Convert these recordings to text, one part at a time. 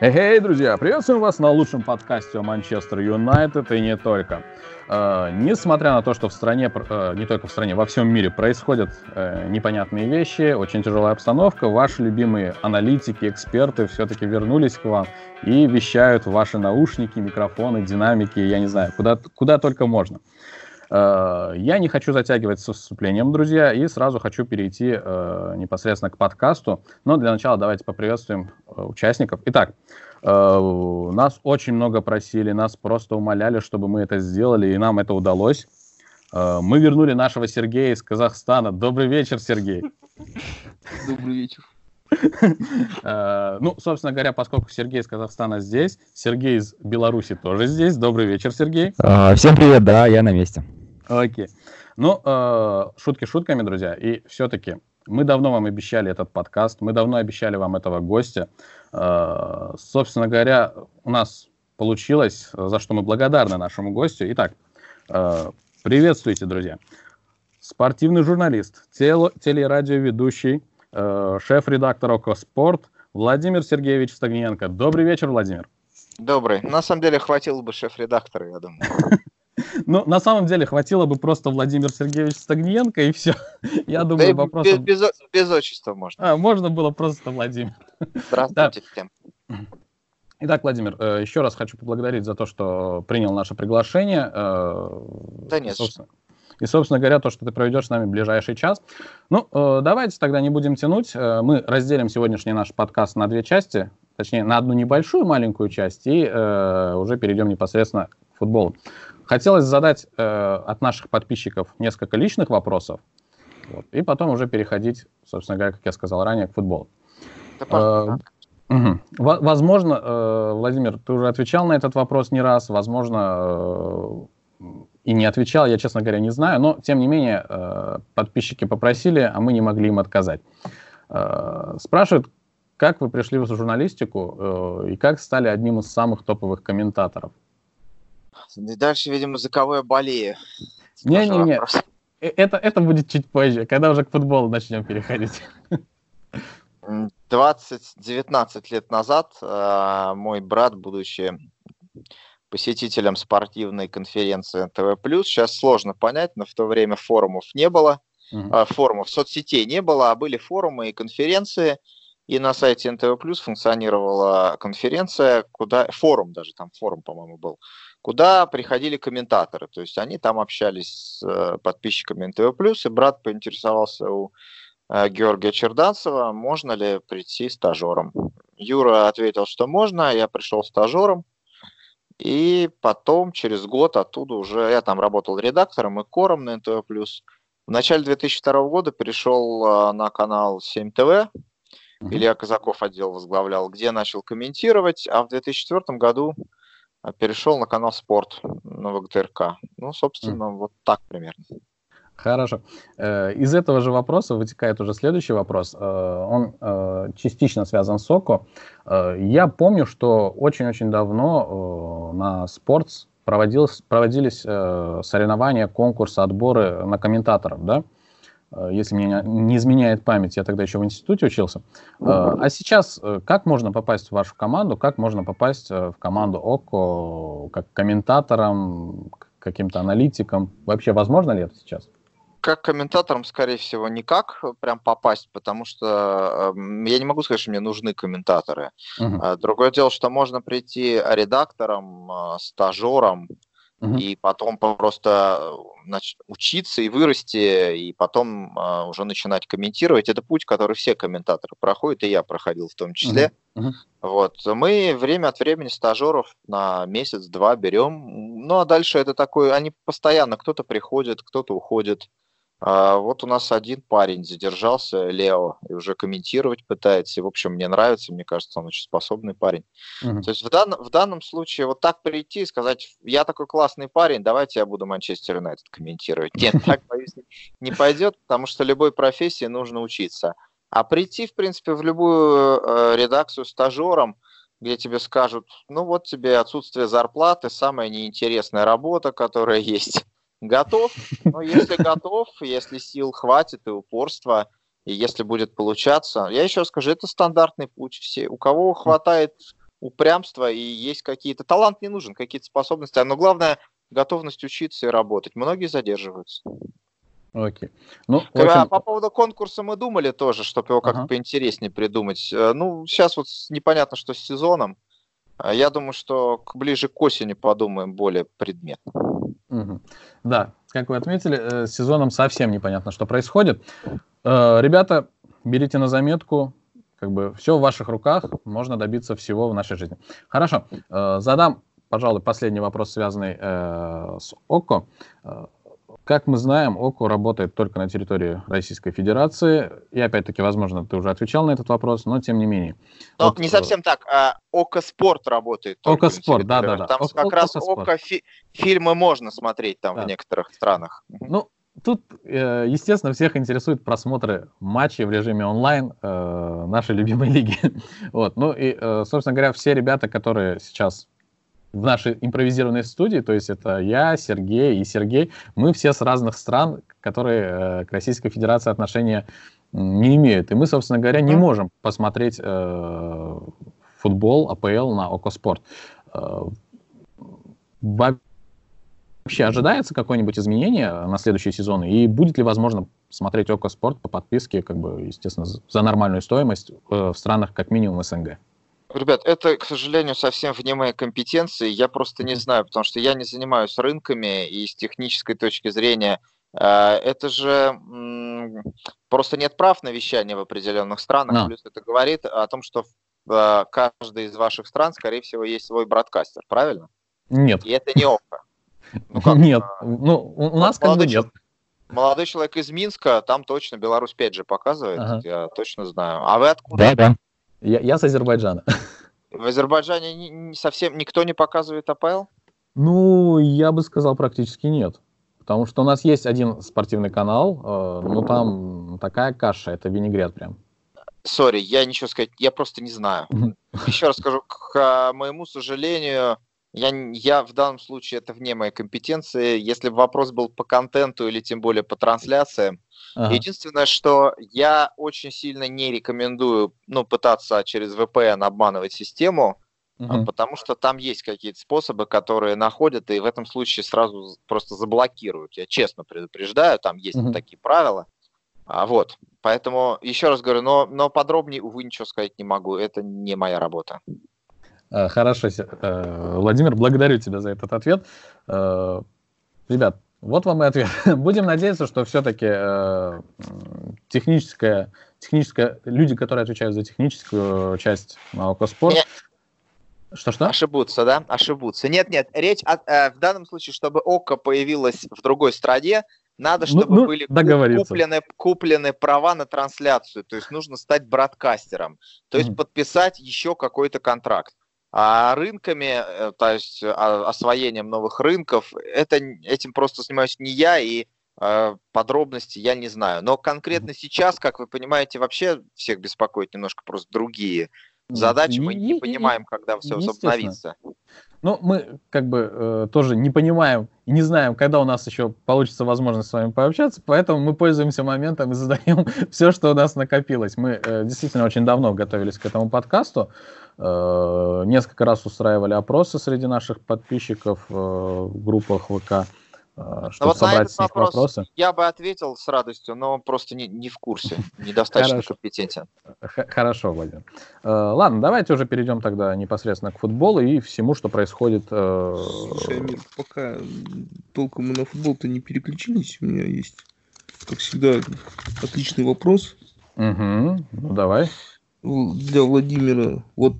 Эй, друзья, приветствуем вас на лучшем подкасте о Манчестер Юнайтед и не только. Э, несмотря на то, что в стране, э, не только в стране, во всем мире происходят э, непонятные вещи, очень тяжелая обстановка, ваши любимые аналитики, эксперты все-таки вернулись к вам и вещают ваши наушники, микрофоны, динамики, я не знаю, куда, куда только можно. Э, я не хочу затягивать с вступлением, друзья, и сразу хочу перейти э, непосредственно к подкасту. Но для начала давайте поприветствуем э, участников. Итак, нас очень много просили, нас просто умоляли, чтобы мы это сделали, и нам это удалось. Мы вернули нашего Сергея из Казахстана. Добрый вечер, Сергей. Добрый вечер. Ну, собственно говоря, поскольку Сергей из Казахстана здесь, Сергей из Беларуси тоже здесь. Добрый вечер, Сергей. А, всем привет, да, я на месте. Окей. Ну, э, шутки шутками, друзья. И все-таки мы давно вам обещали этот подкаст, мы давно обещали вам этого гостя. Э, собственно говоря, у нас получилось, за что мы благодарны нашему гостю. Итак, э, приветствуйте, друзья. Спортивный журналист, теле- телерадиоведущий, э, шеф-редактор ОКО Спорт Владимир Сергеевич Стагниенко. Добрый вечер, Владимир. Добрый. На самом деле хватило бы шеф-редактора, я думаю. Ну, на самом деле, хватило бы просто Владимир Сергеевич Стагниенко, и все. Я думаю, да вопрос... Без, без, без отчества можно. А, можно было просто Владимир. Здравствуйте всем. Итак, Владимир, э, еще раз хочу поблагодарить за то, что принял наше приглашение. Э, да нет. Собственно, и, собственно говоря, то, что ты проведешь с нами ближайший час. Ну, э, давайте тогда не будем тянуть. Мы разделим сегодняшний наш подкаст на две части, точнее, на одну небольшую маленькую часть, и уже перейдем непосредственно к футболу. Хотелось задать э, от наших подписчиков несколько личных вопросов, вот, и потом уже переходить, собственно говоря, как я сказал ранее, к футболу. э, угу. Возможно, э, Владимир, ты уже отвечал на этот вопрос не раз, возможно, э, и не отвечал, я, честно говоря, не знаю, но, тем не менее, э, подписчики попросили, а мы не могли им отказать. Э, спрашивают, как вы пришли в журналистику э, и как стали одним из самых топовых комментаторов? И дальше, видимо, за кого я болею. Не-не-не, э, это, это будет чуть позже, когда уже к футболу начнем переходить. 20-19 лет назад э, мой брат, будучи посетителем спортивной конференции НТВ+, сейчас сложно понять, но в то время форумов не было, uh-huh. э, форумов, соцсетей не было, а были форумы и конференции, и на сайте НТВ+, функционировала конференция, куда, форум даже, там форум, по-моему, был, куда приходили комментаторы. То есть они там общались с э, подписчиками НТВ+, и брат поинтересовался у э, Георгия Черданцева, можно ли прийти стажером. Юра ответил, что можно, я пришел стажером, и потом, через год оттуда уже, я там работал редактором и кором на НТВ+. В начале 2002 года перешел э, на канал 7 ТВ, mm-hmm. Илья Казаков отдел возглавлял, где начал комментировать, а в 2004 году перешел на канал Спорт на ВГТРК. Ну, собственно, mm. вот так примерно. Хорошо. Э, из этого же вопроса вытекает уже следующий вопрос. Э, он э, частично связан с ОКО. Я помню, что очень-очень давно на Спортс проводились, соревнования, конкурсы, отборы на комментаторов, да? Э, если мне не изменяет память, я тогда еще в институте учился. Э, а сейчас э, как можно попасть в вашу команду, как можно попасть в команду ОКО как комментатором, каким-то аналитиком? Вообще возможно ли это сейчас? Как комментатором, скорее всего, никак прям попасть, потому что э, я не могу сказать, что мне нужны комментаторы. Uh-huh. Другое дело, что можно прийти редактором, стажером, угу. и потом просто значит, учиться и вырасти, и потом uh, уже начинать комментировать. Это путь, который все комментаторы проходят, и я проходил в том числе. Uh-huh. Вот. Мы время от времени стажеров на месяц-два берем. Ну, а дальше это такое, они постоянно, кто-то приходит, кто-то уходит. А, вот у нас один парень задержался, Лео, и уже комментировать пытается. И, в общем, мне нравится, мне кажется, он очень способный парень. Uh-huh. То есть в, дан, в данном случае вот так прийти и сказать, я такой классный парень, давайте я буду Манчестер Юнайтед комментировать. Нет, так, боюсь, не пойдет, потому что любой профессии нужно учиться. А прийти, в принципе, в любую э, редакцию стажером, где тебе скажут, ну вот тебе отсутствие зарплаты, самая неинтересная работа, которая есть Готов, но если готов, если сил хватит и упорства, и если будет получаться, я еще скажу, это стандартный путь. Все, у кого хватает упрямство и есть какие-то... Талант не нужен, какие-то способности, но главное готовность учиться и работать. Многие задерживаются. Окей. Ну, общем... По поводу конкурса мы думали тоже, чтобы его как-то ага. поинтереснее придумать. Э, ну, сейчас вот непонятно, что с сезоном. Э, я думаю, что ближе к осени подумаем более предметно. Да, как вы отметили, э, с сезоном совсем непонятно, что происходит. Ребята, берите на заметку, как бы все в ваших руках, можно добиться всего в нашей жизни. Хорошо, задам, пожалуй, последний вопрос, связанный с ОКО. Как мы знаем, ОКО работает только на территории Российской Федерации. И опять-таки, возможно, ты уже отвечал на этот вопрос, но тем не менее. Но вот, не совсем так. А ОКО Спорт работает. ОКО Спорт, да, да, да. Там О- как ОКО раз ОКО фи- фильмы можно смотреть там да. в некоторых странах. Ну, тут, э, естественно, всех интересуют просмотры матчей в режиме онлайн э, нашей любимой лиги. вот. Ну и, э, собственно говоря, все ребята, которые сейчас в нашей импровизированной студии, то есть это я, Сергей и Сергей, мы все с разных стран, которые э, к Российской Федерации отношения не имеют. И мы, собственно говоря, не можем посмотреть э, футбол, АПЛ на Окоспорт. Э, вообще ожидается какое-нибудь изменение на следующий сезон? И будет ли возможно смотреть Окоспорт по подписке, как бы, естественно, за нормальную стоимость э, в странах как минимум СНГ? Ребят, это, к сожалению, совсем вне моей компетенции. Я просто не знаю, потому что я не занимаюсь рынками, и с технической точки зрения э, это же просто нет прав на вещание в определенных странах. No. Плюс это говорит о том, что в э, каждой из ваших стран, скорее всего, есть свой бродкастер, правильно? Нет. И это не ОКО. Ну, как, нет. Ну, у нас как бы нет. Молодой человек из Минска, там точно Беларусь 5 же показывает, ага. я точно знаю. А вы откуда? Да, да. Я, я с Азербайджана. В Азербайджане не, не совсем никто не показывает АПЛ? Ну, я бы сказал, практически нет. Потому что у нас есть один спортивный канал, э, но там такая каша, это винегрет прям. Сори, я ничего сказать, я просто не знаю. Еще раз скажу, к моему сожалению, я, я в данном случае это вне моей компетенции. Если бы вопрос был по контенту или тем более по трансляциям, ага. единственное, что я очень сильно не рекомендую ну, пытаться через VPN обманывать систему, угу. потому что там есть какие-то способы, которые находят и в этом случае сразу просто заблокируют. Я честно предупреждаю, там есть угу. такие правила. А, вот, поэтому еще раз говорю, но, но подробнее, увы, ничего сказать не могу. Это не моя работа. Э, хорошо, э, Владимир, благодарю тебя за этот ответ. Э, ребят, вот вам и ответ. Будем надеяться, что все-таки техническая, техническая, люди, которые отвечают за техническую часть на Окоспорт, что-что? Ошибутся, да? Ошибутся. Нет-нет, речь о, э, в данном случае, чтобы ОКО появилась в другой стране, надо, ну, чтобы ну, ну, были куплены, куплены права на трансляцию. То есть нужно стать бродкастером. То есть mm-hmm. подписать еще какой-то контракт. А рынками, э, то есть а, освоением новых рынков, это, этим просто занимаюсь не я, и э, подробности я не знаю. Но конкретно сейчас, как вы понимаете, вообще всех беспокоит немножко просто другие задачи. Мы не понимаем, когда все возобновится. Ну, мы как бы э, тоже не понимаем и не знаем, когда у нас еще получится возможность с вами пообщаться, поэтому мы пользуемся моментом и задаем все, что у нас накопилось. Мы э, действительно очень давно готовились к этому подкасту, э, несколько раз устраивали опросы среди наших подписчиков э, в группах ВК. А, чтобы вот собрать с них вопрос вопросы. Я бы ответил с радостью, но он просто не, не в курсе, недостаточно компетентен. Хорошо, Владимир. Э, ладно, давайте уже перейдем тогда непосредственно к футболу и всему, что происходит. Э, Слушай, Амир, пока толком мы на футбол-то не переключились, у меня есть, как всегда, отличный вопрос. Угу, ну давай. Для Владимира. Вот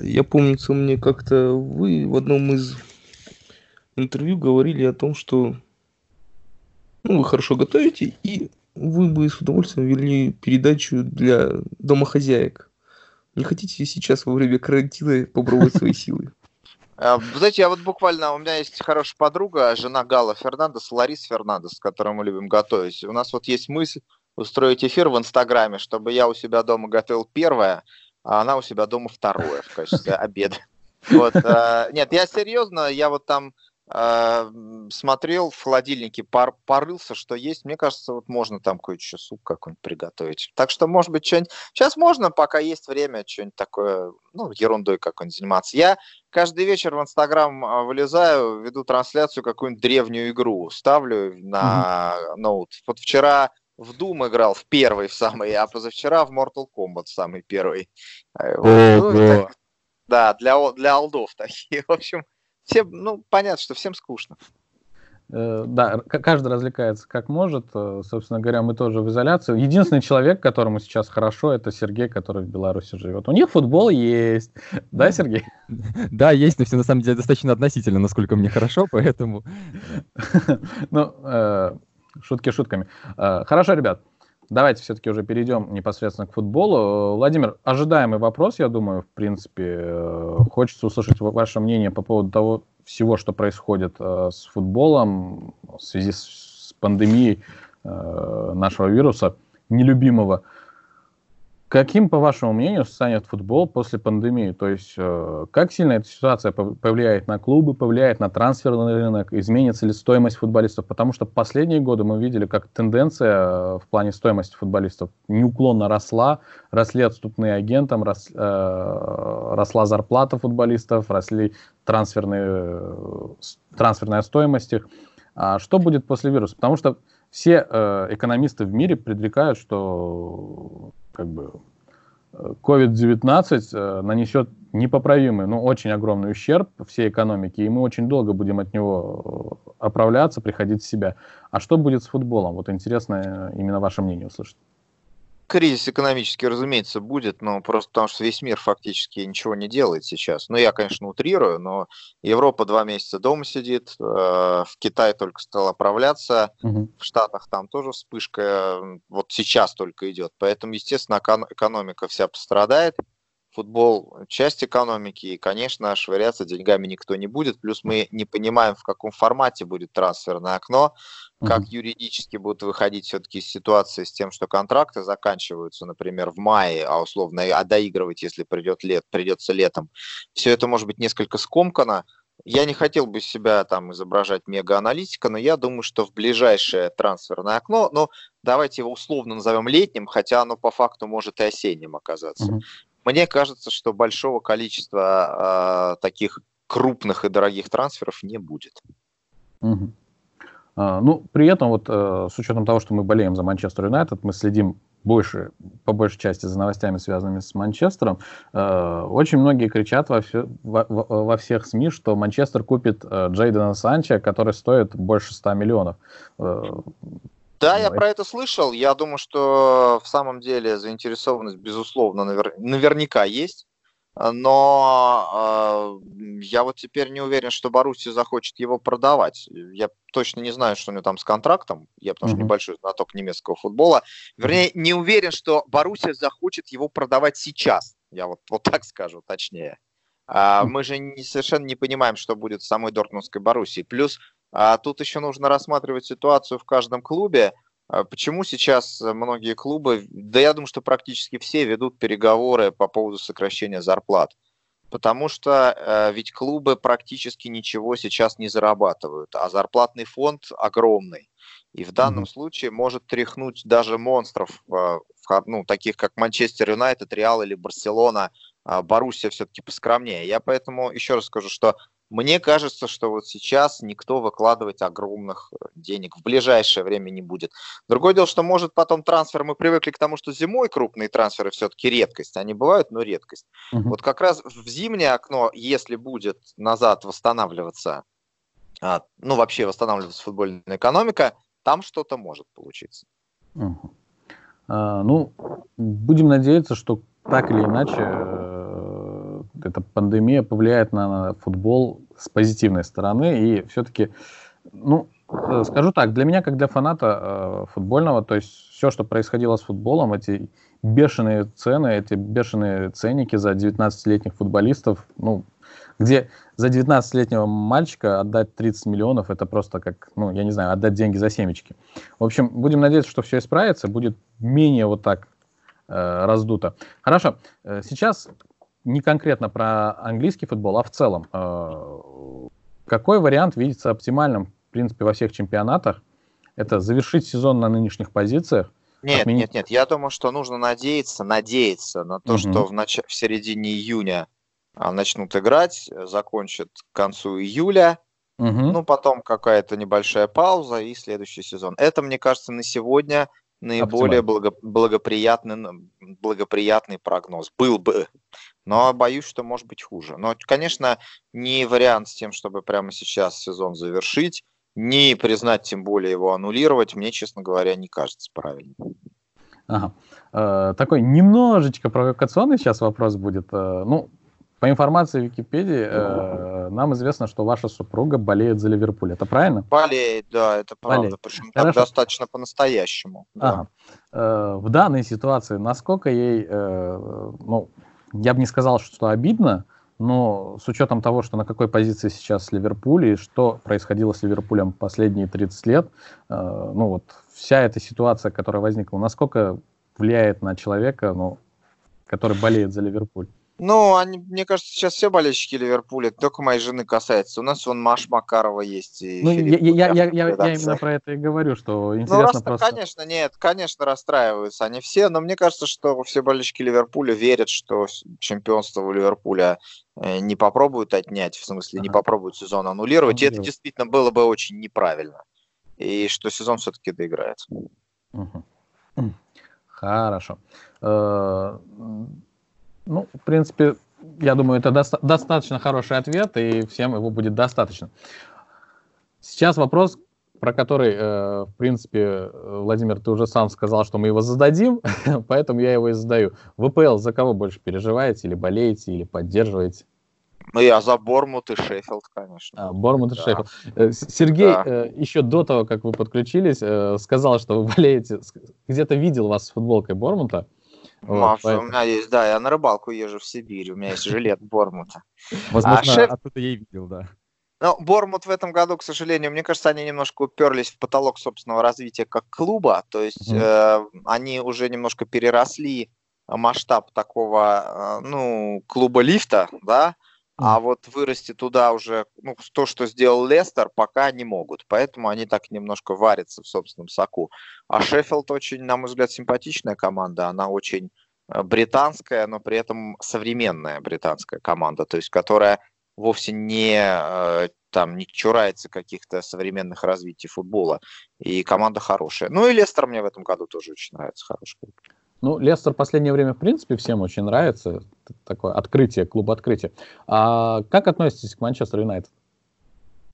я помнится, мне как-то вы в одном из интервью говорили о том, что ну, вы хорошо готовите, и вы бы с удовольствием вели передачу для домохозяек. Не хотите сейчас во время карантина попробовать свои силы? А, знаете, я вот буквально, у меня есть хорошая подруга, жена Гала Фернандес, Ларис Фернандес, с которой мы любим готовить. У нас вот есть мысль устроить эфир в Инстаграме, чтобы я у себя дома готовил первое, а она у себя дома второе в качестве обеда. Вот, а, нет, я серьезно, я вот там смотрел в холодильнике, пор, порылся, что есть. Мне кажется, вот можно там какой-то суп какой-нибудь приготовить. Так что, может быть, что-нибудь... Сейчас можно, пока есть время, что-нибудь такое, ну, ерундой какой-нибудь заниматься. Я каждый вечер в Инстаграм а, вылезаю, веду трансляцию, какую-нибудь древнюю игру ставлю на mm-hmm. ноут. Вот вчера в Doom играл в первый, в самый, а позавчера в Mortal Kombat в самый первый. Э, ну, так, да, для, для алдов такие. В общем, всем, ну, понятно, что всем скучно. Э, да, каждый развлекается как может. Э, собственно говоря, мы тоже в изоляции. Единственный человек, которому сейчас хорошо, это Сергей, который в Беларуси живет. У них футбол есть. Да, Сергей? Да, есть, но все на самом деле достаточно относительно, насколько мне хорошо, поэтому... Ну, шутки шутками. Хорошо, ребят. Давайте все-таки уже перейдем непосредственно к футболу. Владимир, ожидаемый вопрос, я думаю, в принципе. Э, хочется услышать ваше мнение по поводу того всего, что происходит э, с футболом в связи с пандемией э, нашего вируса, нелюбимого. Каким, по вашему мнению, станет футбол после пандемии? То есть, э, как сильно эта ситуация повлияет на клубы, повлияет на трансферный рынок, изменится ли стоимость футболистов? Потому что последние годы мы видели, как тенденция э, в плане стоимости футболистов неуклонно росла, росли отступные агентам, рос, э, росла зарплата футболистов, росли трансферные, э, трансферная стоимость их. А что будет после вируса? Потому что все э, экономисты в мире предрекают, что как бы COVID-19 э, нанесет непоправимый, но очень огромный ущерб всей экономике, и мы очень долго будем от него э, оправляться, приходить в себя. А что будет с футболом? Вот интересно э, именно ваше мнение услышать кризис экономический, разумеется, будет, но просто потому что весь мир фактически ничего не делает сейчас. Ну, я, конечно, утрирую, но Европа два месяца дома сидит, э, в Китае только стал оправляться, угу. в Штатах там тоже вспышка вот сейчас только идет. Поэтому, естественно, экономика вся пострадает футбол часть экономики, и, конечно, швыряться деньгами никто не будет. Плюс мы не понимаем, в каком формате будет трансферное окно, как юридически будут выходить все-таки из ситуации с тем, что контракты заканчиваются, например, в мае, а условно, а доигрывать, если придет лет, придется летом. Все это может быть несколько скомкано. Я не хотел бы себя там изображать мега-аналитика, но я думаю, что в ближайшее трансферное окно, ну, давайте его условно назовем летним, хотя оно по факту может и осенним оказаться. Mm-hmm. Мне кажется, что большого количества э, таких крупных и дорогих трансферов не будет. Угу. А, ну, при этом, вот э, с учетом того, что мы болеем за Манчестер Юнайтед, мы следим больше, по большей части за новостями, связанными с Манчестером. Э, очень многие кричат во, все, во, во всех СМИ, что Манчестер купит э, Джейдена Санча, который стоит больше 100 миллионов. Э, да, я про это слышал. Я думаю, что в самом деле заинтересованность, безусловно, навер... наверняка есть. Но э, я вот теперь не уверен, что Боруссия захочет его продавать. Я точно не знаю, что у него там с контрактом. Я потому mm-hmm. что небольшой знаток немецкого футбола. Вернее, не уверен, что Боруссия захочет его продавать сейчас. Я вот, вот так скажу, точнее. А, мы же не, совершенно не понимаем, что будет с самой Дортмундской Боруссией. Плюс а тут еще нужно рассматривать ситуацию в каждом клубе. А почему сейчас многие клубы, да я думаю, что практически все ведут переговоры по поводу сокращения зарплат? Потому что э, ведь клубы практически ничего сейчас не зарабатывают, а зарплатный фонд огромный. И в данном mm-hmm. случае может тряхнуть даже монстров, э, ну, таких как Манчестер Юнайтед, Реал или Барселона. Э, Боруссия все-таки поскромнее. Я поэтому еще раз скажу, что мне кажется, что вот сейчас никто выкладывать огромных э, денег в ближайшее время не будет. Другое дело, что может потом трансфер, мы привыкли к тому, что зимой крупные трансферы все-таки редкость. Они бывают, но редкость. Угу. Вот как раз в зимнее окно, если будет назад восстанавливаться, а, ну вообще восстанавливаться футбольная экономика, там что-то может получиться. Угу. А, ну, будем надеяться, что так или иначе э, эта пандемия повлияет на футбол с позитивной стороны. И все-таки, ну, э, скажу так, для меня, как для фаната э, футбольного, то есть все, что происходило с футболом, эти бешеные цены, эти бешеные ценники за 19-летних футболистов, ну, где за 19-летнего мальчика отдать 30 миллионов, это просто как, ну, я не знаю, отдать деньги за семечки. В общем, будем надеяться, что все исправится, будет менее вот так э, раздуто. Хорошо, э, сейчас не конкретно про английский футбол, а в целом. Э, какой вариант видится оптимальным, в принципе, во всех чемпионатах? Это завершить сезон на нынешних позициях? Нет, отменить... нет, нет. Я думаю, что нужно надеяться, надеяться на то, угу. что в, нач... в середине июня а, начнут играть, закончат к концу июля. Угу. Ну, потом какая-то небольшая пауза и следующий сезон. Это, мне кажется, на сегодня наиболее благо, благоприятный, благоприятный прогноз. Был бы. Но боюсь, что может быть хуже. Но, конечно, не вариант с тем, чтобы прямо сейчас сезон завершить, не признать, тем более его аннулировать, мне, честно говоря, не кажется правильным. Ага. Э, такой немножечко провокационный сейчас вопрос будет. Э, ну, по информации Википедии, э, нам известно, что ваша супруга болеет за Ливерпуль. Это правильно? Болеет, да, это правда. Болеет. Причем так достаточно по-настоящему. Ага. Да. Э, в данной ситуации, насколько ей, э, ну, я бы не сказал, что обидно, но с учетом того, что на какой позиции сейчас Ливерпуль и что происходило с Ливерпулем последние 30 лет, э, ну вот вся эта ситуация, которая возникла, насколько влияет на человека, ну, который болеет за Ливерпуль? Ну, они, мне кажется, сейчас все болельщики Ливерпуля, только моей жены касается. У нас вон Маш Макарова есть. И ну, я, я, я, я, я именно про это и говорю, что ну, интересно ну, раз просто... Конечно, нет, конечно, расстраиваются они все, но мне кажется, что все болельщики Ливерпуля верят, что чемпионство у Ливерпуля э, не попробуют отнять, в смысле, не попробуют сезон аннулировать, и это действительно было бы очень неправильно. И что сезон все-таки доиграется. Угу. Хорошо. Ну, в принципе, я думаю, это доста- достаточно хороший ответ, и всем его будет достаточно. Сейчас вопрос, про который, э, в принципе, Владимир, ты уже сам сказал, что мы его зададим, поэтому я его и задаю. ВПЛ за кого больше переживаете, или болеете, или поддерживаете? Ну, я за Бормут и Шеффилд, конечно. А, Бормут и да. Шеффилд. Э, Сергей да. Э, еще до того, как вы подключились, э, сказал, что вы болеете, где-то видел вас с футболкой Бормута. Вот, поэтому... У меня есть, да, я на рыбалку езжу в Сибирь, у меня есть жилет Бормута. Возможно, а шеф... оттуда я и видел, да. Ну, Бормут в этом году, к сожалению, мне кажется, они немножко уперлись в потолок собственного развития как клуба, то есть mm э, они уже немножко переросли масштаб такого, э, ну, клуба лифта, да, а вот вырасти туда уже, ну, то, что сделал Лестер, пока не могут. Поэтому они так немножко варятся в собственном соку. А Шеффилд очень, на мой взгляд, симпатичная команда. Она очень э, британская, но при этом современная британская команда, то есть которая вовсе не э, там не чурается каких-то современных развитий футбола. И команда хорошая. Ну и Лестер мне в этом году тоже очень нравится, хорошая. Ну, Лестер в последнее время, в принципе, всем очень нравится. Такое открытие, клуб открытия. А как относитесь к Манчестер Юнайтед?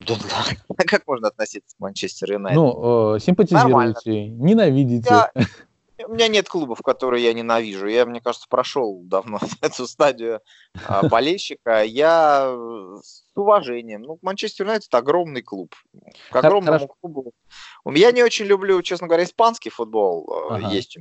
Да, да. Как можно относиться к Манчестер Юнайтед? Ну, э, симпатизируете, Нормально. ненавидите. Я, у меня нет клубов, которые я ненавижу. Я, мне кажется, прошел давно эту стадию а, болельщика. Я с уважением. Ну, Манчестер Юнайтед огромный клуб. К огромному Хорошо. клубу. Я не очень люблю, честно говоря, испанский футбол. Э, ага. Есть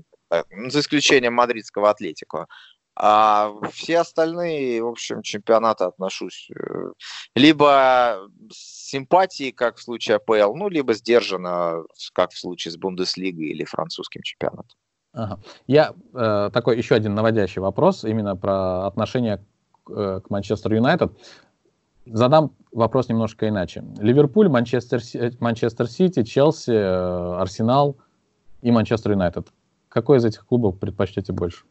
за исключением мадридского Атлетико. А все остальные, в общем, чемпионаты отношусь э, либо с симпатией, как в случае АПЛ, ну, либо сдержанно, как в случае с Бундеслигой или французским чемпионатом. Ага. Я э, такой еще один наводящий вопрос именно про отношение к, э, Манчестер Юнайтед. Задам вопрос немножко иначе. Ливерпуль, Манчестер, Манчестер Сити, Челси, э, Арсенал и Манчестер Юнайтед. Какой из этих клубов предпочтете больше?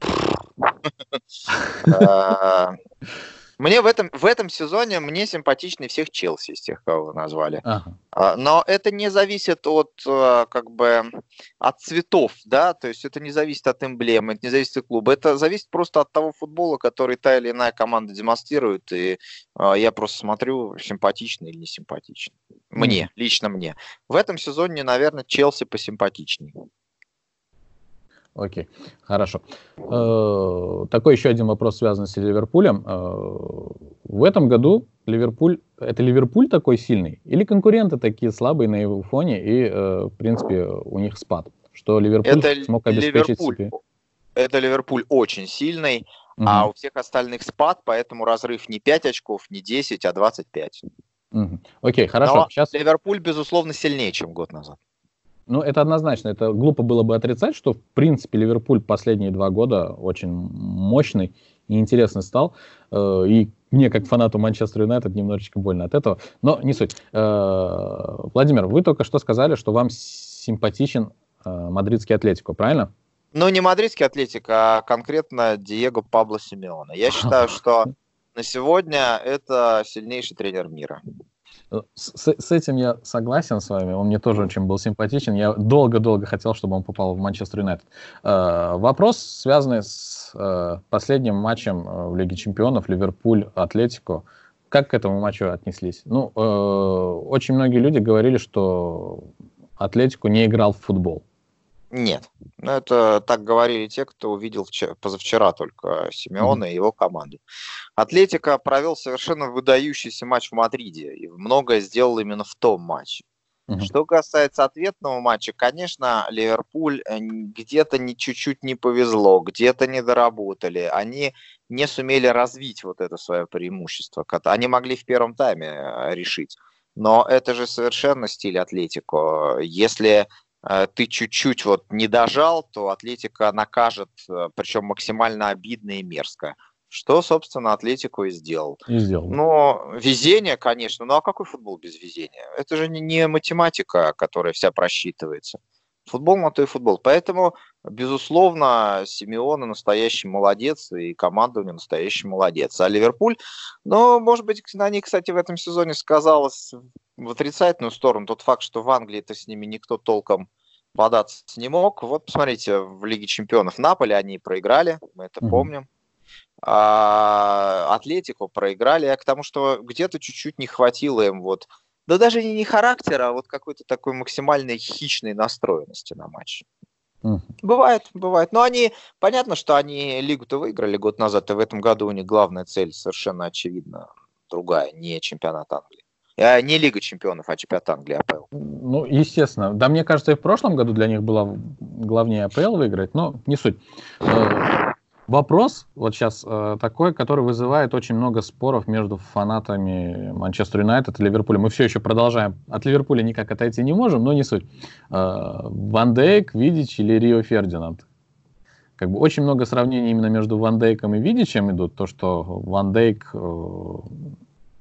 Мне в этом, в этом сезоне мне симпатичны всех Челси из тех, кого вы назвали. Ага. А, но это не зависит от а, как бы от цветов, да, то есть это не зависит от эмблемы, это не зависит от клуба, это зависит просто от того футбола, который та или иная команда демонстрирует, и а, я просто смотрю, симпатичный или не симпатичный. Мне, mm. лично мне. В этом сезоне, наверное, Челси посимпатичнее. Окей, хорошо. Э, такой еще один вопрос, связанный с Ливерпулем. Э, в этом году Ливерпуль, это Ливерпуль такой сильный или конкуренты такие слабые на его фоне и, э, в принципе, у них спад? Что Ливерпуль это смог обеспечить Ливерпуль, себе? Это Ливерпуль очень сильный, угу. а у всех остальных спад, поэтому разрыв не 5 очков, не 10, а 25. Угу. Окей, хорошо. Но Сейчас... Ливерпуль, безусловно, сильнее, чем год назад. Ну, это однозначно. Это глупо было бы отрицать, что, в принципе, Ливерпуль последние два года очень мощный и интересный стал. Э, и мне, как фанату Манчестер Юнайтед, немножечко больно от этого, но не суть. Владимир, вы только что сказали, что вам симпатичен мадридский Атлетико, правильно? Ну, не мадридский Атлетик, а конкретно Диего Пабло Симеона. Я считаю, что на сегодня это сильнейший тренер мира. С, с этим я согласен с вами. Он мне тоже очень был симпатичен. Я долго-долго хотел, чтобы он попал в Манчестер Юнайтед. Э, вопрос, связанный с э, последним матчем э, в Лиге Чемпионов Ливерпуль-Атлетико. Как к этому матчу отнеслись? Ну, э, очень многие люди говорили, что Атлетико не играл в футбол. Нет. Ну, это так говорили те, кто увидел вчера, позавчера только Симеона mm-hmm. и его команду. Атлетика провел совершенно выдающийся матч в Мадриде и многое сделал именно в том матче. Mm-hmm. Что касается ответного матча, конечно, Ливерпуль э, где-то не чуть-чуть не повезло, где-то не доработали. Они не сумели развить вот это свое преимущество. Они могли в первом тайме э, решить. Но это же совершенно стиль Атлетико. Если ты чуть-чуть вот не дожал, то Атлетика накажет, э, причем максимально обидно и мерзко. Что, собственно, Атлетику и сделал. И сделал. Но везение, конечно. Ну а какой футбол без везения? Это же не математика, которая вся просчитывается. Футбол на то и футбол. Поэтому, безусловно, Симеона настоящий молодец, и команда у него настоящий молодец. А Ливерпуль, ну, может быть, на них, кстати, в этом сезоне сказалось в отрицательную сторону тот факт, что в Англии-то с ними никто толком бодаться не мог. Вот посмотрите, в Лиге чемпионов Наполи они проиграли, мы это mm-hmm. помним. А, Атлетику проиграли, а к тому, что где-то чуть-чуть не хватило им вот, да даже не, не характера, а вот какой-то такой максимальной хищной настроенности на матч. Mm-hmm. Бывает, бывает. Но они, понятно, что они лигу-то выиграли год назад, и в этом году у них главная цель совершенно очевидно другая, не чемпионат Англии. А не Лига чемпионов, а чемпионат Англии, АПЛ. Ну, естественно. Да, мне кажется, и в прошлом году для них было главнее АПЛ выиграть, но не суть. Э, вопрос вот сейчас э, такой, который вызывает очень много споров между фанатами Манчестер Юнайтед и Ливерпуля. Мы все еще продолжаем. От Ливерпуля никак отойти не можем, но не суть. Э, Ван Дейк, Видич или Рио Фердинанд? Как бы очень много сравнений именно между Ван Дейком и Видичем идут. То, что Ван Дейк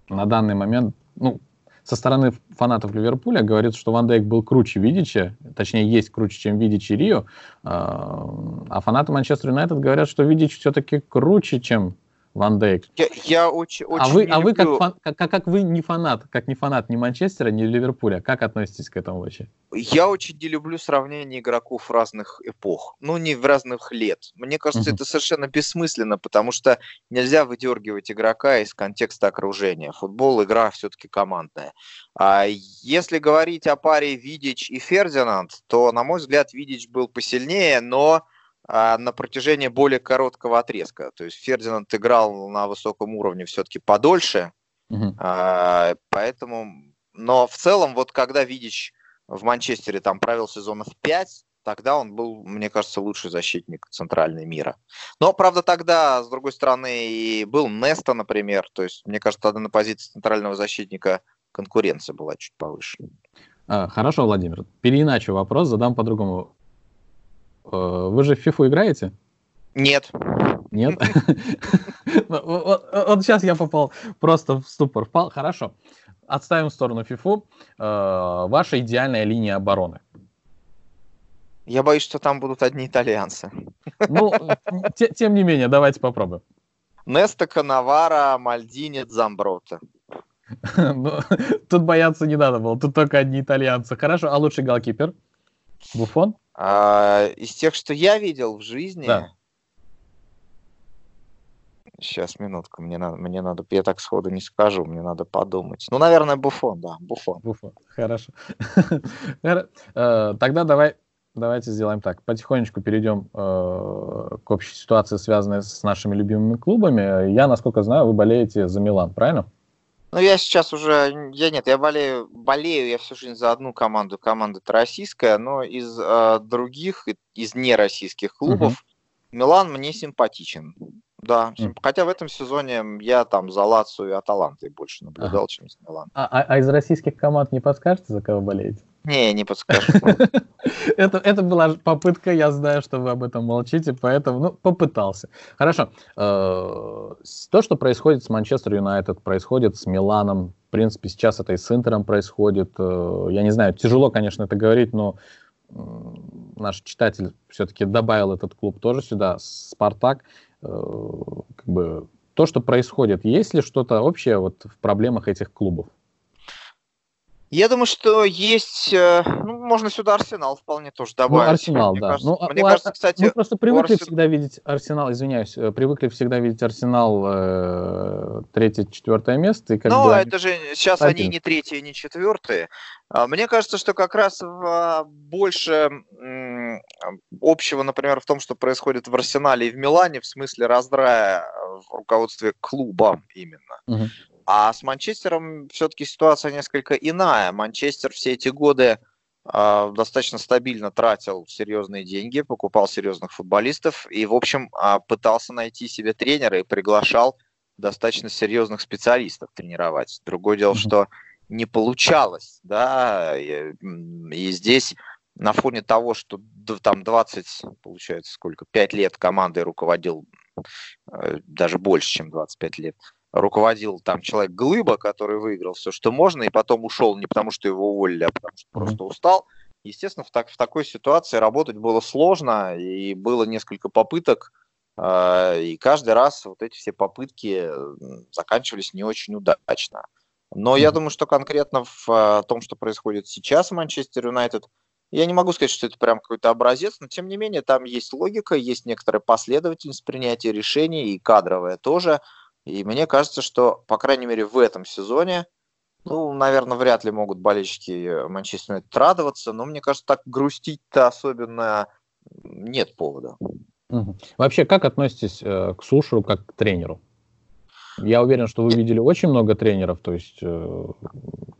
на данный момент ну, со стороны фанатов Ливерпуля говорится, что Ван Дейк был круче Видича, точнее, есть круче, чем Видич и Рио, а, а фанаты Манчестер Юнайтед говорят, что Видич все-таки круче, чем Ван Дейк. Я, я очень, очень а вы, а вы как, фан, как, как, как вы не фанат, как не фанат ни Манчестера, ни Ливерпуля, как относитесь к этому вообще? Я очень не люблю сравнение игроков разных эпох, ну не в разных лет. Мне кажется, uh-huh. это совершенно бессмысленно, потому что нельзя выдергивать игрока из контекста окружения. Футбол игра все-таки командная. А если говорить о паре Видич и Фердинанд, то, на мой взгляд, Видич был посильнее, но а, на протяжении более короткого отрезка. То есть Фердинанд играл на высоком уровне все-таки подольше, угу. а, поэтому... Но в целом, вот когда Видич в Манчестере там провел сезонов 5, тогда он был, мне кажется, лучший защитник центральной мира. Но, правда, тогда, с другой стороны, и был Неста, например. То есть, мне кажется, тогда на позиции центрального защитника конкуренция была чуть повыше. А, хорошо, Владимир. Переиначу вопрос, задам по-другому. Э, вы же в FIFA играете? Нет. Нет? Вот сейчас я попал просто в ступор. Хорошо. Отставим в сторону FIFA. Э, ваша идеальная линия обороны. Я боюсь, что там будут одни итальянцы. Ну, тем не менее, давайте попробуем. Неста Канавара, Мальдини, Замброта. Ну, тут бояться не надо было, тут только одни итальянцы. Хорошо, а лучший голкипер? Буфон? А, из тех, что я видел в жизни... Да. Сейчас, минутку, мне надо, мне надо, я так сходу не скажу, мне надо подумать. Ну, наверное, Буфон, да, Буфон. Буфон, хорошо. Э, тогда давай, давайте сделаем так. Потихонечку перейдем э, к общей ситуации, связанной с нашими любимыми клубами. Я, насколько знаю, вы болеете за Милан, правильно? Ну, я сейчас уже, я нет, я болею, болею я всю жизнь за одну команду, команда это российская, но из э, других, из нероссийских клубов, угу. Милан мне симпатичен. Да, mm. хотя в этом сезоне я там за Лацию и Аталантой больше наблюдал, ага. чем за Милан. А, а, а из российских команд не подскажете, за кого болеете? Не, не подскажу. это, это была попытка, я знаю, что вы об этом молчите, поэтому, ну, попытался. Хорошо. Э, то, что происходит с Манчестер Юнайтед, происходит с Миланом, в принципе, сейчас это и с Интером происходит. Э, я не знаю, тяжело, конечно, это говорить, но наш читатель все-таки добавил этот клуб тоже сюда, Спартак. Э, как бы то, что происходит, есть ли что-то общее вот в проблемах этих клубов? Я думаю, что есть, э, ну, можно сюда Арсенал вполне тоже ну, добавить. Ну, Арсенал, мне да. Кажется, ну, мне у, кажется, кстати, мы просто привыкли Арсен... всегда видеть Арсенал, извиняюсь, э, привыкли всегда видеть Арсенал э, третье, четвертое место. И как ну, это же сейчас один. они не третье, не четвертые. А, мне кажется, что как раз больше общего, например, в том, что происходит в Арсенале и в Милане, в смысле раздрая в руководстве клуба именно. Угу. А с Манчестером все-таки ситуация несколько иная. Манчестер все эти годы э, достаточно стабильно тратил серьезные деньги, покупал серьезных футболистов и, в общем, э, пытался найти себе тренера и приглашал достаточно серьезных специалистов тренировать. Другое дело, что не получалось, да, и, и здесь на фоне того, что там 20, получается, сколько, 5 лет командой руководил, э, даже больше, чем 25 лет, руководил там человек Глыба, который выиграл все, что можно, и потом ушел не потому, что его уволили, а потому что просто устал. Естественно, в, так, в такой ситуации работать было сложно, и было несколько попыток, э, и каждый раз вот эти все попытки заканчивались не очень удачно. Но я думаю, что конкретно в э, том, что происходит сейчас в Манчестер Юнайтед, я не могу сказать, что это прям какой-то образец, но тем не менее там есть логика, есть некоторая последовательность принятия решений и кадровая тоже. И мне кажется, что, по крайней мере, в этом сезоне, ну, наверное, вряд ли могут болельщики Манчестер Юнайтед радоваться, но мне кажется, так грустить-то особенно нет повода. Угу. Вообще, как относитесь э, к Сушеру как к тренеру? Я уверен, что вы видели очень много тренеров, то есть... Э...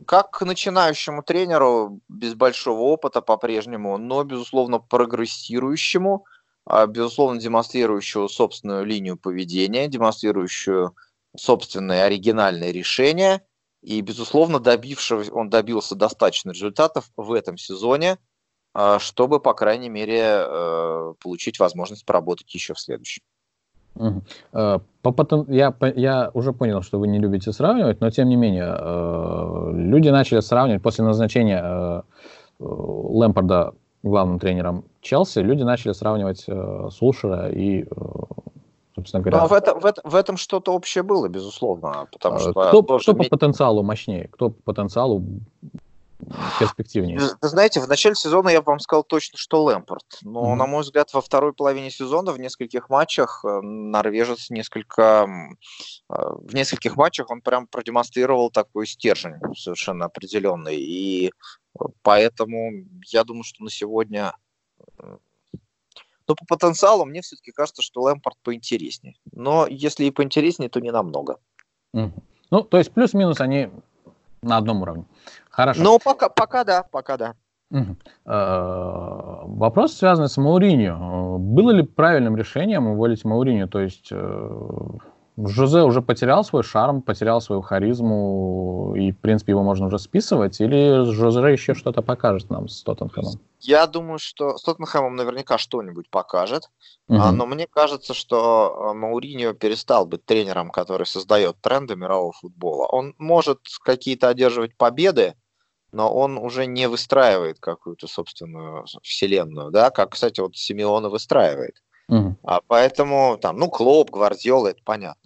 Как к начинающему тренеру, без большого опыта по-прежнему, но, безусловно, прогрессирующему, безусловно, демонстрирующего собственную линию поведения, демонстрирующую собственные оригинальные решения, и, безусловно, добившего, он добился достаточно результатов в этом сезоне, а, чтобы, по крайней мере, э, получить возможность поработать еще в следующем. Угу. По потом, я, я уже понял, что вы не любите сравнивать, но тем не менее, э, люди начали сравнивать после назначения э, Лэмпорда главным тренером Челси, люди начали сравнивать Сулшера и собственно говоря. Но в, это, в, это, в этом что-то общее было, безусловно. Потому что кто, кто по потенциалу мощнее, кто по потенциалу перспективнее. Вы знаете, в начале сезона я бы вам сказал точно, что Лэмпорт. Но, mm-hmm. на мой взгляд, во второй половине сезона в нескольких матчах э, норвежец несколько... Э, в нескольких матчах он прям продемонстрировал такой стержень совершенно определенный. И поэтому я думаю, что на сегодня... Э, но по потенциалу мне все-таки кажется, что Лэмпорт поинтереснее. Но если и поинтереснее, то не намного. Mm-hmm. Ну, то есть плюс-минус они на одном уровне. Хорошо. Ну, пока, пока да, пока да. Угу. Вопрос, связанный с Мауриньо. Было ли правильным решением уволить Мауриньо? То есть э, Жозе уже потерял свой шарм, потерял свою харизму, и, в принципе, его можно уже списывать, или Жозе еще что-то покажет нам с Тоттенхэмом? Я думаю, что с Тоттенхэмом наверняка что-нибудь покажет, угу. но мне кажется, что Мауриньо перестал быть тренером, который создает тренды мирового футбола. Он может какие-то одерживать победы, но он уже не выстраивает какую-то собственную вселенную, да, как, кстати, вот Симеона выстраивает. Угу. А поэтому там, ну, Клоп, Гвардиола, это понятно.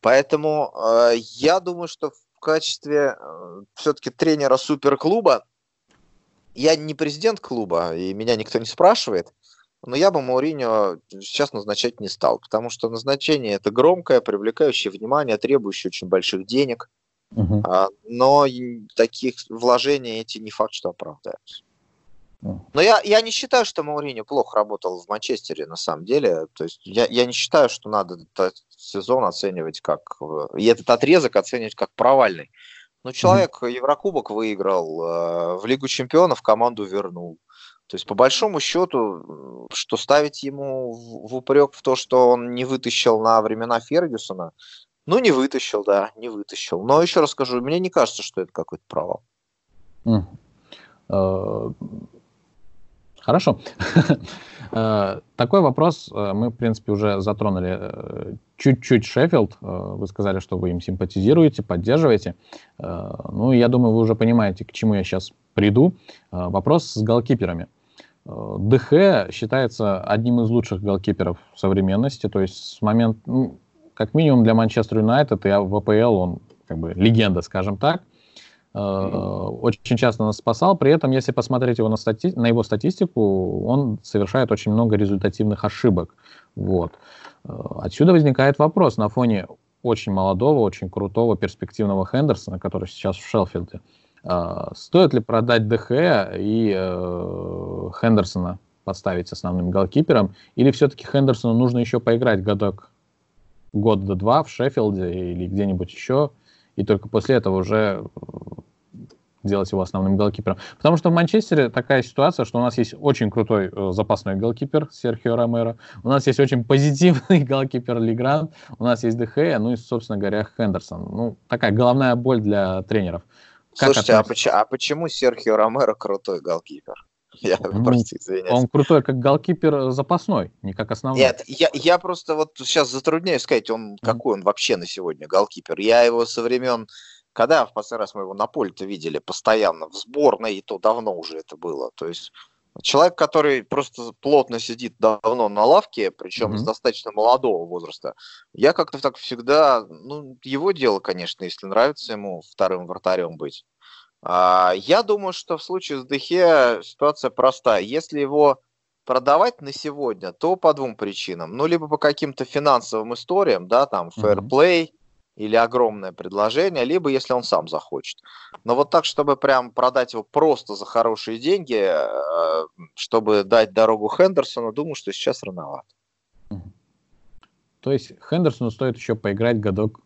Поэтому э, я думаю, что в качестве э, все-таки тренера суперклуба, я не президент клуба, и меня никто не спрашивает, но я бы Мауриньо сейчас назначать не стал, потому что назначение это громкое, привлекающее внимание, требующее очень больших денег, угу. а, но таких вложений эти не факт, что оправдаются. Но я, я не считаю, что Мауриньо плохо работал в Манчестере, на самом деле. То есть я, я не считаю, что надо этот сезон оценивать как... И этот отрезок оценивать как провальный. Но человек mm-hmm. Еврокубок выиграл, э, в Лигу чемпионов команду вернул. То есть, по большому счету, что ставить ему в, упрек в то, что он не вытащил на времена Фергюсона, ну, не вытащил, да, не вытащил. Но еще раз скажу, мне не кажется, что это какой-то провал. Mm. Хорошо. Такой вопрос мы, в принципе, уже затронули. Чуть-чуть Шеффилд. Вы сказали, что вы им симпатизируете, поддерживаете. Ну, я думаю, вы уже понимаете, к чему я сейчас приду. Вопрос с голкиперами. ДХ считается одним из лучших голкиперов современности. То есть с момента, ну, как минимум для Манчестер Юнайтед и в АПЛ он как бы легенда, скажем так. Mm-hmm. Очень часто нас спасал. При этом, если посмотреть его на, стати... на его статистику, он совершает очень много результативных ошибок. Вот. Э, отсюда возникает вопрос на фоне очень молодого, очень крутого, перспективного Хендерсона, который сейчас в Шелфилде. Э, стоит ли продать ДХ и э, Хендерсона поставить основным голкипером, или все-таки Хендерсону нужно еще поиграть годок год до два в Шеффилде или где-нибудь еще, и только после этого уже делать его основным голкипером. Потому что в Манчестере такая ситуация, что у нас есть очень крутой э, запасной голкипер Серхио Ромеро, у нас есть очень позитивный голкипер Лигран, у нас есть Дехея, ну и, собственно говоря, Хендерсон. Ну, такая головная боль для тренеров. Как Слушайте, а, поч- а почему Серхио Ромеро крутой голкипер? Я, ну, простите, Он крутой как голкипер э, запасной, не как основной. Нет, я, я просто вот сейчас затрудняюсь сказать, он какой он вообще на сегодня голкипер. Я его со времен, когда в последний раз мы его на поле-то видели постоянно, в сборной, и то давно уже это было. То есть человек, который просто плотно сидит давно на лавке, причем mm-hmm. с достаточно молодого возраста, я как-то так всегда, ну, его дело, конечно, если нравится ему вторым вратарем быть. А, я думаю, что в случае с Дехе ситуация простая. Если его продавать на сегодня, то по двум причинам. Ну, либо по каким-то финансовым историям, да, там, фэрплей mm-hmm. или огромное предложение, либо если он сам захочет. Но вот так, чтобы прям продать его просто за хорошие деньги, э, чтобы дать дорогу Хендерсону, думаю, что сейчас рановато. То есть Хендерсону стоит еще поиграть годок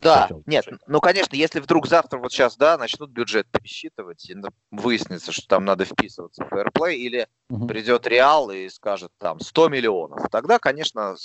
да, нет, ну, конечно, если вдруг завтра вот сейчас, да, начнут бюджет пересчитывать, и выяснится, что там надо вписываться в фэрплей, или угу. придет Реал и скажет там 100 миллионов, тогда, конечно,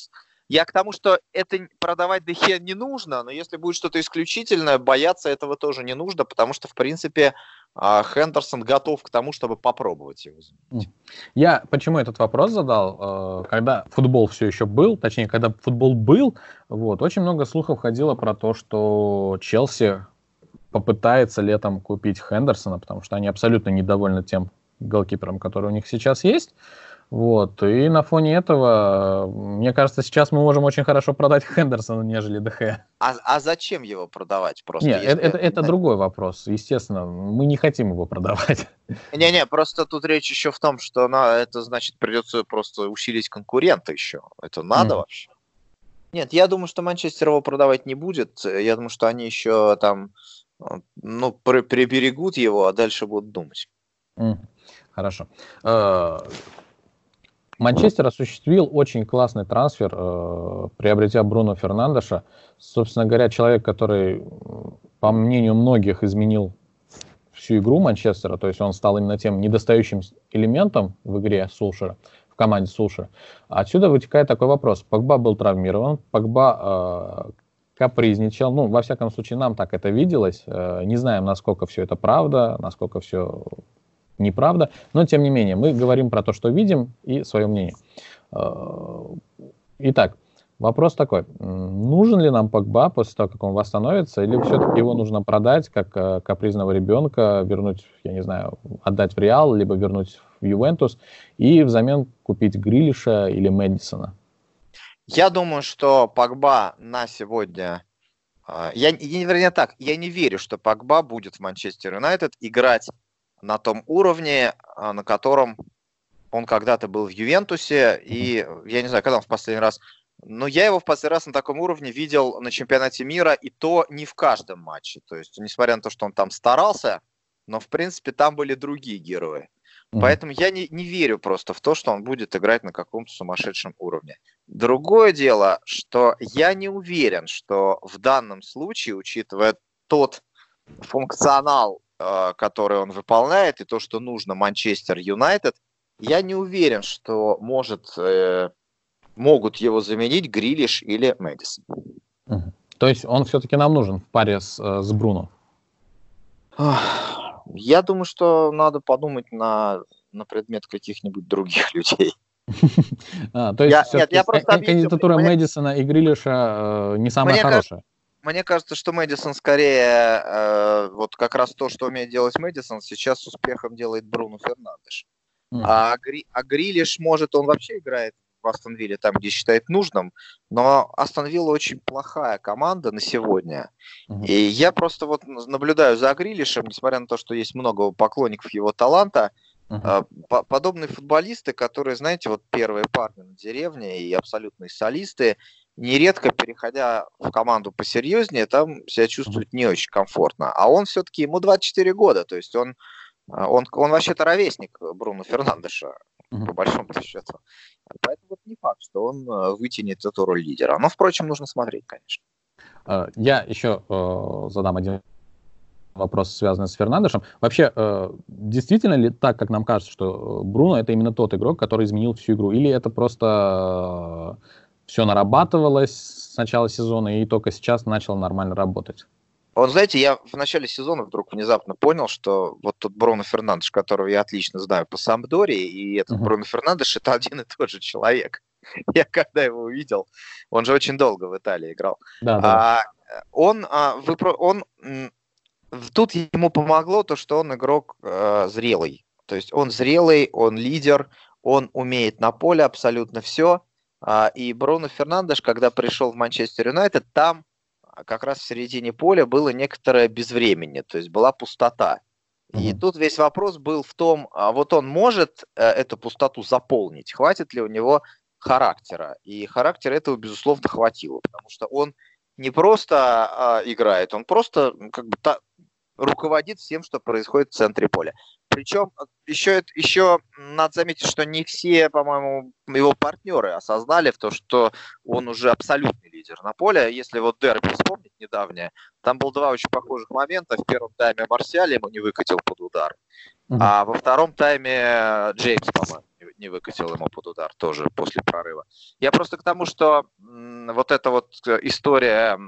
я к тому, что это продавать Дехе не нужно, но если будет что-то исключительное, бояться этого тоже не нужно, потому что, в принципе, а, Хендерсон готов к тому, чтобы попробовать его заменить. Я почему этот вопрос задал? Э, когда футбол все еще был, точнее, когда футбол был, вот, очень много слухов ходило про то, что Челси попытается летом купить Хендерсона, потому что они абсолютно недовольны тем голкипером, который у них сейчас есть. Вот. И на фоне этого, мне кажется, сейчас мы можем очень хорошо продать Хендерсона, нежели ДХ. А, а зачем его продавать? Просто Нет, если... это, это другой вопрос. Естественно, мы не хотим его продавать. Не-не, просто тут речь еще в том, что на, это значит придется просто усилить конкурента еще. Это надо mm. вообще? Нет, я думаю, что Манчестер его продавать не будет. Я думаю, что они еще там ну, приберегут его, а дальше будут думать. Mm. Хорошо. Манчестер осуществил очень классный трансфер, э, приобретя Бруно Фернандеша. Собственно говоря, человек, который, по мнению многих, изменил всю игру Манчестера, то есть он стал именно тем недостающим элементом в игре Сулшера, в команде Сулшера. Отсюда вытекает такой вопрос. Погба был травмирован, Погба э, капризничал, ну, во всяком случае, нам так это виделось, э, не знаем, насколько все это правда, насколько все неправда, но тем не менее мы говорим про то, что видим и свое мнение. Э, итак, вопрос такой, нужен ли нам Погба после того, как он восстановится, или все-таки его нужно продать как э, капризного ребенка, вернуть, я не знаю, отдать в Реал, либо вернуть в Ювентус и взамен купить Грилиша или Мэдисона? Я думаю, что Погба на сегодня э, я, вернее так, я не верю, что Погба будет в Манчестер Юнайтед играть на том уровне, а, на котором он когда-то был в Ювентусе, и я не знаю, когда он в последний раз, но я его в последний раз на таком уровне видел на чемпионате мира, и то не в каждом матче. То есть, несмотря на то, что он там старался, но, в принципе, там были другие герои. Mm-hmm. Поэтому я не, не верю просто в то, что он будет играть на каком-то сумасшедшем уровне. Другое дело, что я не уверен, что в данном случае, учитывая тот функционал Э, который он выполняет, и то, что нужно Манчестер Юнайтед, я не уверен, что может, э, могут его заменить Грилиш или Мэдисон. То есть он все-таки нам нужен в паре с, э, с Бруно? Я думаю, что надо подумать на, на предмет каких-нибудь других людей. А, то есть кандидатура Мэдисона и Грилиша э, не самая хорошая. Мне кажется, что Мэдисон скорее э, вот как раз то, что умеет делать Мэдисон, сейчас с успехом делает Бруно Фернандеш. Mm. А, Гри, а Грилиш, может, он вообще играет в Астон Вилле там, где считает нужным, но Астон Вилла очень плохая команда на сегодня. Mm-hmm. И я просто вот наблюдаю за Грилишем, несмотря на то, что есть много поклонников его таланта, Uh-huh. Подобные футболисты, которые, знаете, вот первые парни на деревне и абсолютные солисты, нередко, переходя в команду посерьезнее, там себя чувствуют не очень комфортно. А он все-таки, ему 24 года, то есть он, а, он, он вообще-то ровесник Бруно Фернандеша, по большому счету. Поэтому вот не факт, что он а, вытянет эту роль лидера. Но, впрочем, нужно смотреть, конечно. А, я еще э, задам один вопрос, связанный с Фернандешем. Вообще, э, действительно ли так, как нам кажется, что Бруно это именно тот игрок, который изменил всю игру? Или это просто все нарабатывалось с начала сезона и только сейчас начало нормально работать? Вот знаете, я в начале сезона вдруг внезапно понял, что вот тот Бруно Фернандеш, которого я отлично знаю по Самдоре, и этот uh-huh. Бруно Фернандеш это один и тот же человек. Я когда его увидел, он же очень долго в Италии играл. Да, да. А, он, а, вы, он, тут ему помогло то, что он игрок а, зрелый. То есть он зрелый, он лидер, он умеет на поле абсолютно все. А, и Бруно Фернандеш, когда пришел в Манчестер Юнайтед, там а, как раз в середине поля было некоторое безвремение, то есть была пустота. И mm-hmm. тут весь вопрос был в том, а вот он может э, эту пустоту заполнить, хватит ли у него характера. И характера этого, безусловно, хватило, потому что он не просто а, играет, он просто как бы та, руководит всем, что происходит в центре поля. Причем еще, еще надо заметить, что не все, по-моему, его партнеры осознали в то, что он уже абсолютный лидер на поле. Если вот Дерби вспомнить недавнее, там было два очень похожих момента. В первом тайме Марсиаль ему не выкатил под удар, uh-huh. а во втором тайме Джеймс, по-моему, не выкатил ему под удар тоже после прорыва. Я просто к тому, что вот эта вот история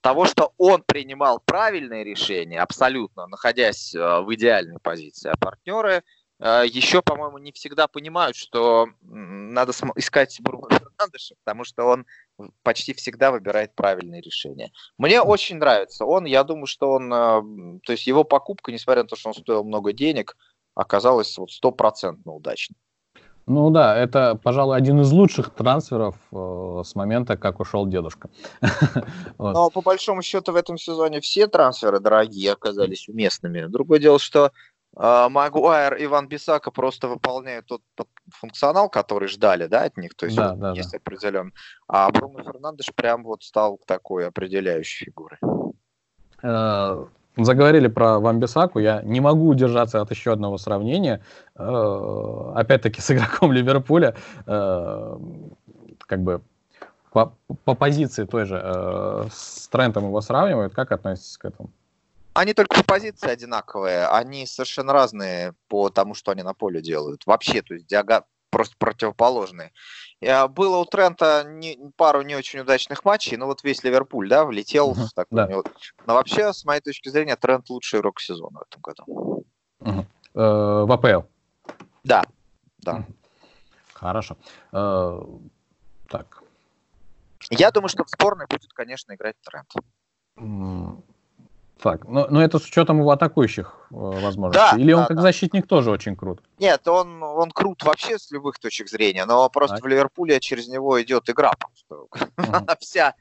того, что он принимал правильные решения, абсолютно находясь э, в идеальной позиции, а партнеры э, еще, по-моему, не всегда понимают, что надо искать Бруно Фернандеша, потому что он почти всегда выбирает правильные решения. Мне очень нравится он, я думаю, что он, э, то есть его покупка, несмотря на то, что он стоил много денег, оказалась вот стопроцентно удачной. Ну да, это, пожалуй, один из лучших трансферов э, с момента, как ушел дедушка. вот. Но по большому счету в этом сезоне все трансферы дорогие оказались уместными. Другое дело, что э, Магуайр и Ван Бисака просто выполняют тот функционал, который ждали, да, от них, то есть да, да, есть да. определен. А Бруно Фернандеш прям вот стал такой определяющей фигурой. Э, заговорили про Вамбисаку, я не могу удержаться от еще одного сравнения. Э, опять-таки с игроком Ливерпуля, э, как бы по, по позиции той же, э, с Трентом его сравнивают. Как относитесь к этому? Они только по позиции одинаковые, они совершенно разные по тому, что они на поле делают. Вообще, то есть диага просто противоположные. А, было у Трента не, пару не очень удачных матчей, но вот весь Ливерпуль, да, влетел uh-huh, в такой. Да. Вот. Но вообще, с моей точки зрения, Трент лучший игрок сезона в этом году. Uh-huh. Uh, в АПЛ? Да, да. Uh-huh. Хорошо. Uh, так. Я думаю, что в сборной будет, конечно, играть Трент. Так, но, но это с учетом его атакующих э, возможностей. Да, Или он да, как да. защитник тоже очень крут? Нет, он, он крут вообще с любых точек зрения, но просто так. в Ливерпуле через него идет игра. Просто. Uh-huh. Вся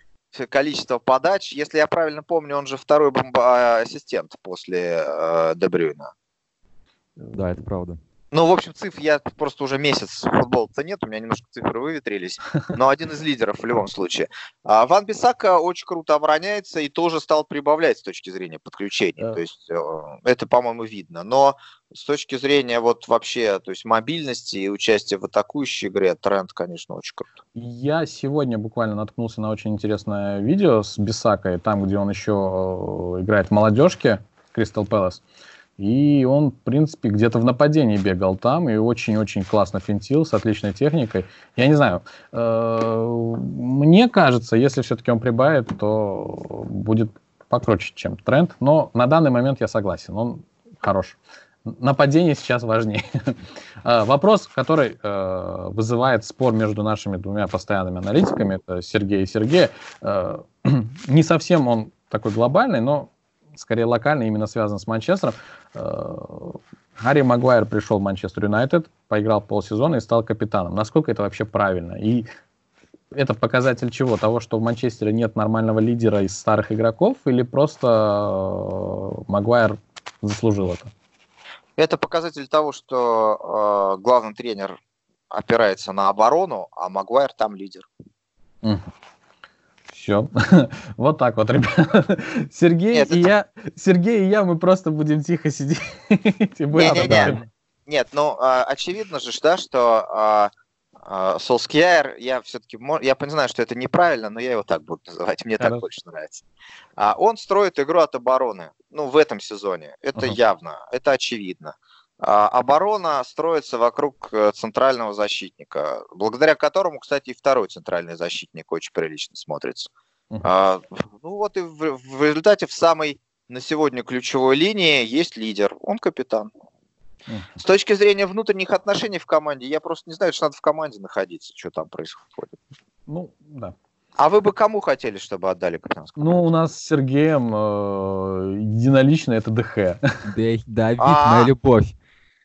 количество подач. Если я правильно помню, он же второй бомба-ассистент после э, Дебрюйна. Да, это правда. Ну, в общем, цифр я просто уже месяц футбола-то нет, у меня немножко цифры выветрились, но один из лидеров в любом случае. А Ван Бисака очень круто обороняется и тоже стал прибавлять с точки зрения подключения. Да. То есть э, это, по-моему, видно. Но с точки зрения вот вообще, то есть мобильности и участия в атакующей игре, тренд, конечно, очень круто. Я сегодня буквально наткнулся на очень интересное видео с Бисакой, там, где он еще э, играет в молодежке, Кристал Пэлас. И он, в принципе, где-то в нападении бегал там и очень-очень классно финтил с отличной техникой. Я не знаю, э, мне кажется, если все-таки он прибавит, то будет покруче, чем тренд, но на данный момент я согласен, он хорош. Нападение сейчас важнее. А, вопрос, который э, вызывает спор между нашими двумя постоянными аналитиками, это Сергей и Сергей, э, не совсем он такой глобальный, но скорее локальный, именно связан с Манчестером. Э, Гарри Магуайр пришел в Манчестер Юнайтед, поиграл полсезона и стал капитаном. Насколько это вообще правильно? И это показатель чего? Того, что в Манчестере нет нормального лидера из старых игроков, или просто э, Магуайр заслужил это? Это показатель того, что э, главный тренер опирается на оборону, а Магуайр там лидер. Все. вот так вот, ребят. Сергей Нет, и это... я, Сергей и я, мы просто будем тихо сидеть. Не-не-не. Нет, ну, а, очевидно же, да, что а, а, Солскияр, я все-таки, я понимаю, что это неправильно, но я его так буду называть, мне так больше нравится. Он строит игру от обороны, ну, в этом сезоне, это явно, это очевидно. Оборона строится вокруг э, центрального защитника, благодаря которому, кстати, и второй центральный защитник очень прилично смотрится. Uh-huh. Ну вот и в, в результате в самой на сегодня ключевой линии есть лидер, он капитан. С точки зрения внутренних отношений в команде, я просто не знаю, что надо в команде находиться, что там происходит. Ну, да. А вы бы кому хотели, чтобы отдали капитанскую? Ну, у нас с Сергеем э, единолично это ДХ. Давид, а, моя любовь.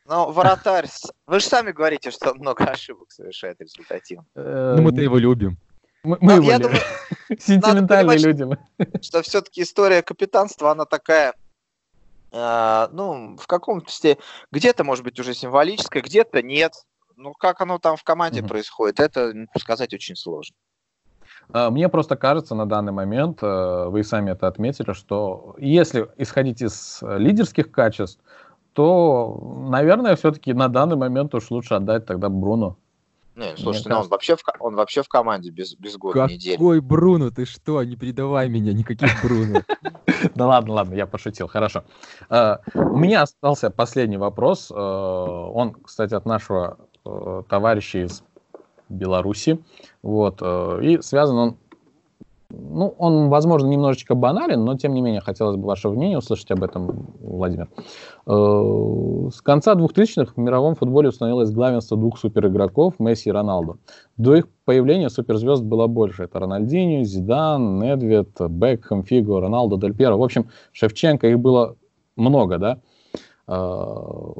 Ну, вратарь, вы же сами говорите, что он много ошибок совершает результативно. Ну, мы-то его любим. Мы, мы его любим. Сентиментальные люди. Что все-таки история капитанства, она такая а, ну, в каком-то степени, где-то, может быть, уже символическое, где-то нет. Ну, как оно там в команде mm-hmm. происходит, это сказать очень сложно. А, мне просто кажется на данный момент, э, вы сами это отметили, что если исходить из лидерских качеств, то, наверное, все-таки на данный момент уж лучше отдать тогда Бруно. Не, слушай, ну, он, вообще в, он вообще в команде без, без года Какой недели. Какой Бруно? Ты что? Не передавай меня, никаких Бруно. Да ладно, ладно, я пошутил, хорошо. Э, у меня остался последний вопрос. Э, он, кстати, от нашего э, товарища из Беларуси. Вот. И связан он ну, он, возможно, немножечко банален, но, тем не менее, хотелось бы ваше мнение услышать об этом, Владимир. Э, с конца 2000-х в мировом футболе установилось главенство двух суперигроков, Месси и Роналду. До их появления суперзвезд было больше. Это Рональдинho, Зидан, Недвед, Бекхэм, Фиго, Роналдо, Дель Пьеро. В общем, Шевченко, их было много, да? Э,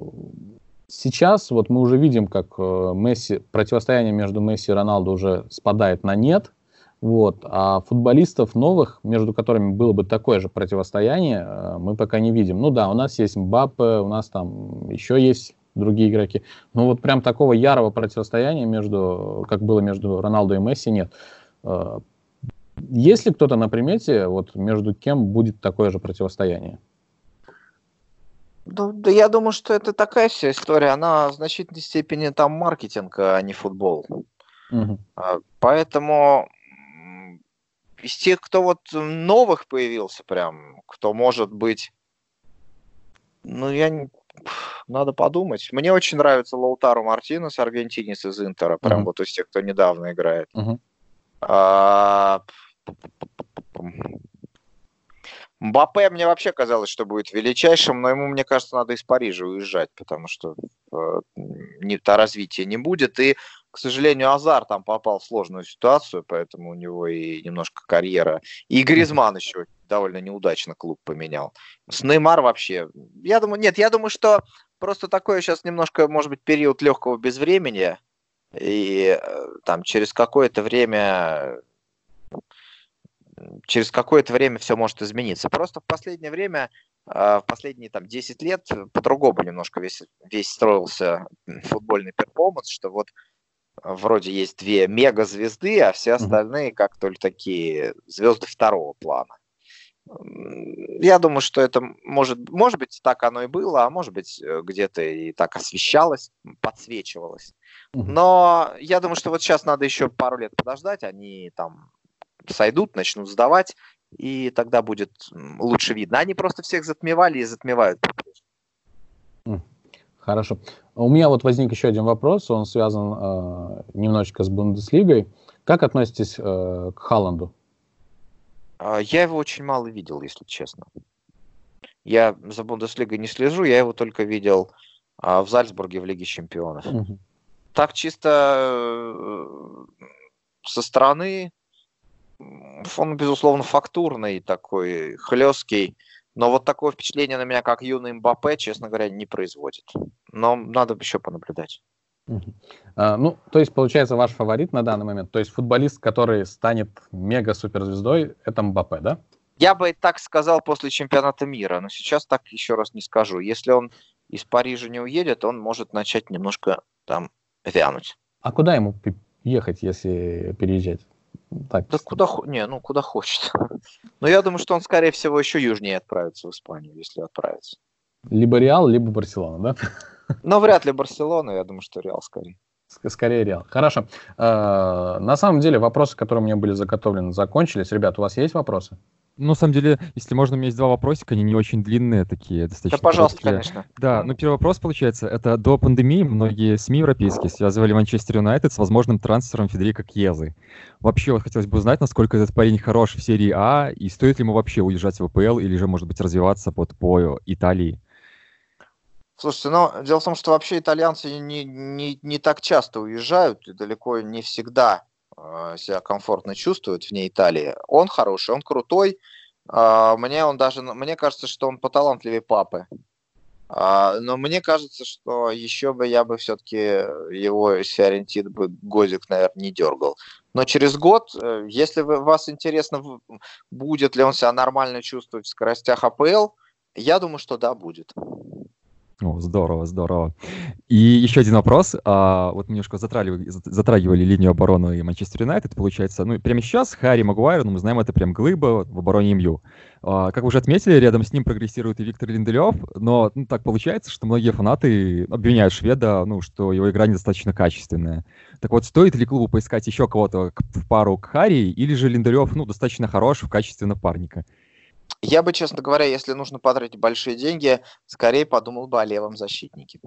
сейчас вот мы уже видим, как э, Месси, противостояние между Месси и Роналду уже спадает на нет. Вот. А футболистов новых, между которыми было бы такое же противостояние, э, мы пока не видим. Ну да, у нас есть Мбаппе, у нас там еще есть другие игроки. Но вот прям такого ярого противостояния между, как было между Роналду и Месси, нет. Э, есть ли кто-то на примете, вот между кем будет такое же противостояние? Да, да я думаю, что это такая вся история. Она в значительной степени там маркетинг, а не футбол. Угу. Поэтому из тех, кто вот новых появился прям, кто может быть, ну, я не... Надо подумать. Мне очень нравится Лаутару Мартинес, аргентинец из Интера, прям uh-huh. вот из тех, кто недавно играет. Uh-huh. А... Мбаппе мне вообще казалось, что будет величайшим, но ему, мне кажется, надо из Парижа уезжать, потому что э, не, то развития не будет. И к сожалению, Азар там попал в сложную ситуацию, поэтому у него и немножко карьера. И Гризман еще довольно неудачно клуб поменял. С Неймар вообще. Я думаю, нет, я думаю, что просто такое сейчас немножко, может быть, период легкого безвремени. И э, там через какое-то время через какое-то время все может измениться. Просто в последнее время, э, в последние там 10 лет по-другому немножко весь, весь строился футбольный перформанс, что вот вроде есть две мега-звезды, а все остальные как только такие звезды второго плана. Я думаю, что это может, может быть, так оно и было, а может быть, э, где-то и так освещалось, подсвечивалось. Но я думаю, что вот сейчас надо еще пару лет подождать, они там сойдут, начнут сдавать, и тогда будет лучше видно. Они просто всех затмевали и затмевают. Хорошо. У меня вот возник еще один вопрос, он связан э, немножечко с Бундеслигой. Как относитесь э, к Халланду? А, я его очень мало видел, если честно. Я за Бундеслигой не слежу, я его только видел а, в Зальцбурге в Лиге Чемпионов. Угу. Так чисто э, со стороны он, безусловно, фактурный такой, хлесткий. Но вот такое впечатление на меня, как юный Мбаппе, честно говоря, не производит. Но надо еще понаблюдать. А, ну, то есть, получается, ваш фаворит на данный момент, то есть футболист, который станет мега-суперзвездой, это Мбаппе, да? Я бы так сказал после чемпионата мира, но сейчас так еще раз не скажу. Если он из Парижа не уедет, он может начать немножко там вянуть. А куда ему ехать, если переезжать? Так, да куда, не, ну, куда хочет. Но я думаю, что он, скорее всего, еще южнее отправится в Испанию, если отправится. Либо Реал, либо Барселона, да? Но вряд ли Барселона, я думаю, что Реал скорее. Скорее Реал. Хорошо. Э, на самом деле вопросы, которые у меня были заготовлены, закончились. Ребят, у вас есть вопросы? Ну, на самом деле, если можно, у меня есть два вопросика, они не очень длинные такие, достаточно. Да, пожалуйста, короткие. конечно. Да, ну первый вопрос, получается, это до пандемии многие СМИ европейские связывали Манчестер Юнайтед с возможным трансфером Федерика Кьезы. Вообще, вот хотелось бы узнать, насколько этот парень хорош в серии А, и стоит ли ему вообще уезжать в АПЛ, или же, может быть, развиваться под по Италии? Слушайте, ну, дело в том, что вообще итальянцы не, не, не так часто уезжают, и далеко не всегда Э, себя комфортно чувствует вне Италии. Он хороший, он крутой. А, мне он даже, мне кажется, что он поталантливее папы. А, но мне кажется, что еще бы я бы все-таки его из Фиорентины бы годик, наверное, не дергал. Но через год, э, если вас интересно, будет ли он себя нормально чувствовать в скоростях АПЛ, я думаю, что да, будет. О, здорово, здорово. И еще один вопрос. А, вот немножко затрагивали, затрагивали линию обороны Манчестер Юнайтед. Получается, ну, прямо сейчас Харри Магуайр, ну, мы знаем, это прям глыба в обороне МЮ. А, как вы уже отметили, рядом с ним прогрессирует и Виктор Линделев, но ну, так получается, что многие фанаты обвиняют шведа, ну, что его игра недостаточно качественная. Так вот, стоит ли клубу поискать еще кого-то в пару к Харри, или же Линделев, ну, достаточно хорош в качестве напарника? Я бы, честно говоря, если нужно потратить большие деньги, скорее подумал бы о левом защитнике.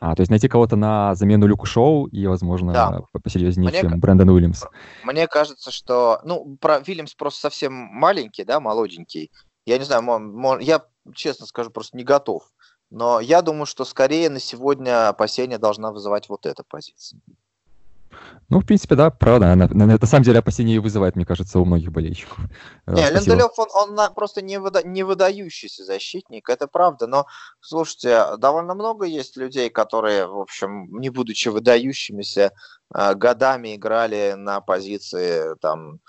А, то есть найти кого-то на замену Люку Шоу и, возможно, да. посерьезнее, мне, чем Брэндон Уильямс. Мне кажется, что... Ну, про Уильямс просто совсем маленький, да, молоденький. Я не знаю, я, честно скажу, просто не готов. Но я думаю, что скорее на сегодня опасения должна вызывать вот эта позиция. Ну, в принципе, да, правда. На, на, на, самом деле опасения вызывает, мне кажется, у многих болельщиков. Э, не, Ленделев, он, он просто не, выда, не выдающийся защитник, это правда. Но, слушайте, довольно много есть людей, которые, в общем, не будучи выдающимися, э, годами играли на позиции, там,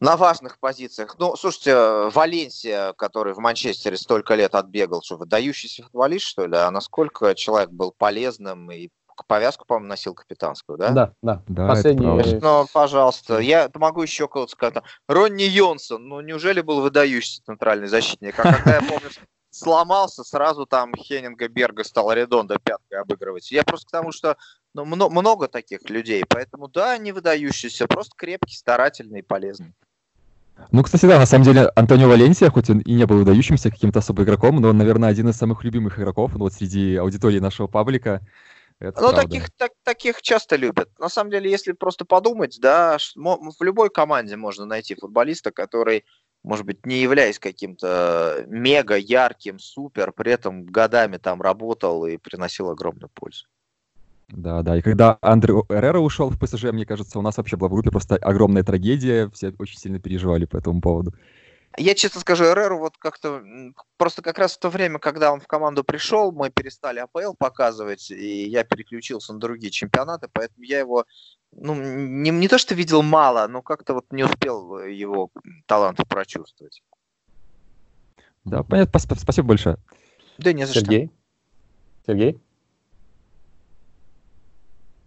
на важных позициях. Ну, слушайте, Валенсия, который в Манчестере столько лет отбегал, что выдающийся футболист, что ли? А насколько человек был полезным и повязку, по-моему, носил капитанскую, да? Да, да. да Последний... Ну, пожалуйста, я могу еще кого-то сказать. Ронни Йонсон, ну неужели был выдающийся центральный защитник? А когда я помню, сломался, сразу там Хеннинга Берга стал Редонда пяткой обыгрывать. Я просто к тому, что ну, много, много таких людей, поэтому да, не выдающийся, просто крепкий, старательный и полезный. Ну, кстати, да, на самом деле Антонио Валенсия, хоть он и не был выдающимся каким-то особым игроком, но он, наверное, один из самых любимых игроков ну, вот среди аудитории нашего паблика. Это ну, таких, так, таких часто любят. На самом деле, если просто подумать, да, в любой команде можно найти футболиста, который, может быть, не являясь каким-то мега ярким, супер, при этом годами там работал и приносил огромную пользу. Да, да. И когда Андре Эррера ушел в ПСЖ, мне кажется, у нас вообще была в группе просто огромная трагедия. Все очень сильно переживали по этому поводу. Я честно скажу, Эреру вот как-то просто как раз в то время, когда он в команду пришел, мы перестали АПЛ показывать, и я переключился на другие чемпионаты, поэтому я его ну, не, не то что видел мало, но как-то вот не успел его талант прочувствовать. Да, понятно, спасибо большое. Да не за Сергей? что. Сергей?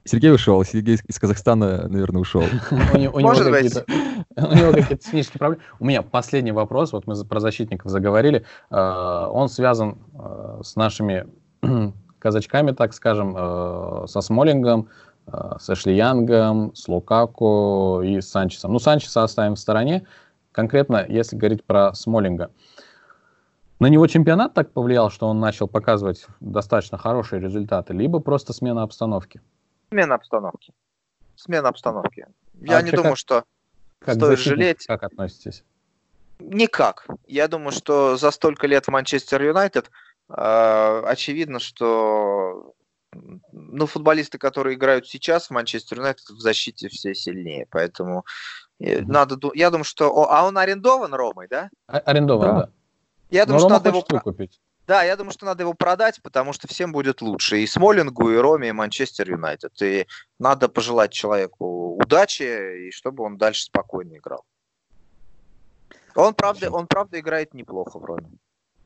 Сергей ушел, Сергей из Казахстана, наверное, ушел. Может быть. У него какие-то технические проблемы. У меня последний вопрос, вот мы про защитников заговорили. Э, он связан э, с нашими казачками, так скажем, э, со Смолингом, с Эшли Янгом, с Лукаку и с Санчесом. Ну, Санчеса оставим в стороне. Конкретно, если говорить про Смолинга. На него чемпионат так повлиял, что он начал показывать достаточно хорошие результаты, либо просто смена обстановки? Смена обстановки. Смена обстановки. Я а не думаю, как... что Как Стоит жалеть. Как относитесь? Никак. Я думаю, что за столько лет в Манчестер Юнайтед э, очевидно, что ну, футболисты, которые играют сейчас в Манчестер Юнайтед, в защите все сильнее. Поэтому mm-hmm. надо, я думаю, что... А он арендован Ромой, да? А- арендован, да. да. Я думаю, Но что надо его... Выкупить. Да, я думаю, что надо его продать, потому что всем будет лучше. И Смолингу, и Роме, и Манчестер Юнайтед. И надо пожелать человеку удачи, и чтобы он дальше спокойно играл. Он правда, он правда играет неплохо в Роме.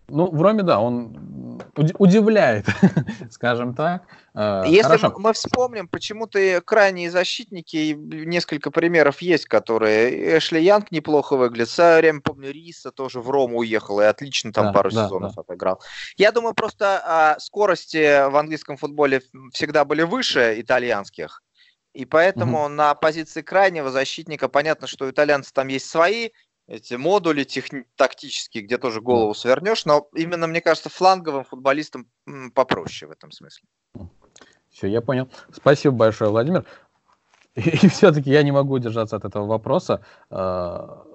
Ну, в Роме, да, он удивляет, скажем так. Э, Если Хорошо. мы вспомним, почему-то крайние защитники, несколько примеров есть, которые... Эшли Янг неплохо выглядит, в время, помню, Риса тоже в Рому уехал и отлично там да, пару да, сезонов да. отыграл. Я думаю, просто а, скорости в английском футболе всегда были выше итальянских, и поэтому угу. на позиции крайнего защитника понятно, что у итальянцев там есть свои эти модули техни- тактические, где тоже голову свернешь, но именно, мне кажется, фланговым футболистам попроще в этом смысле. Все, я понял. Спасибо большое, Владимир. И, и все-таки я не могу удержаться от этого вопроса. А,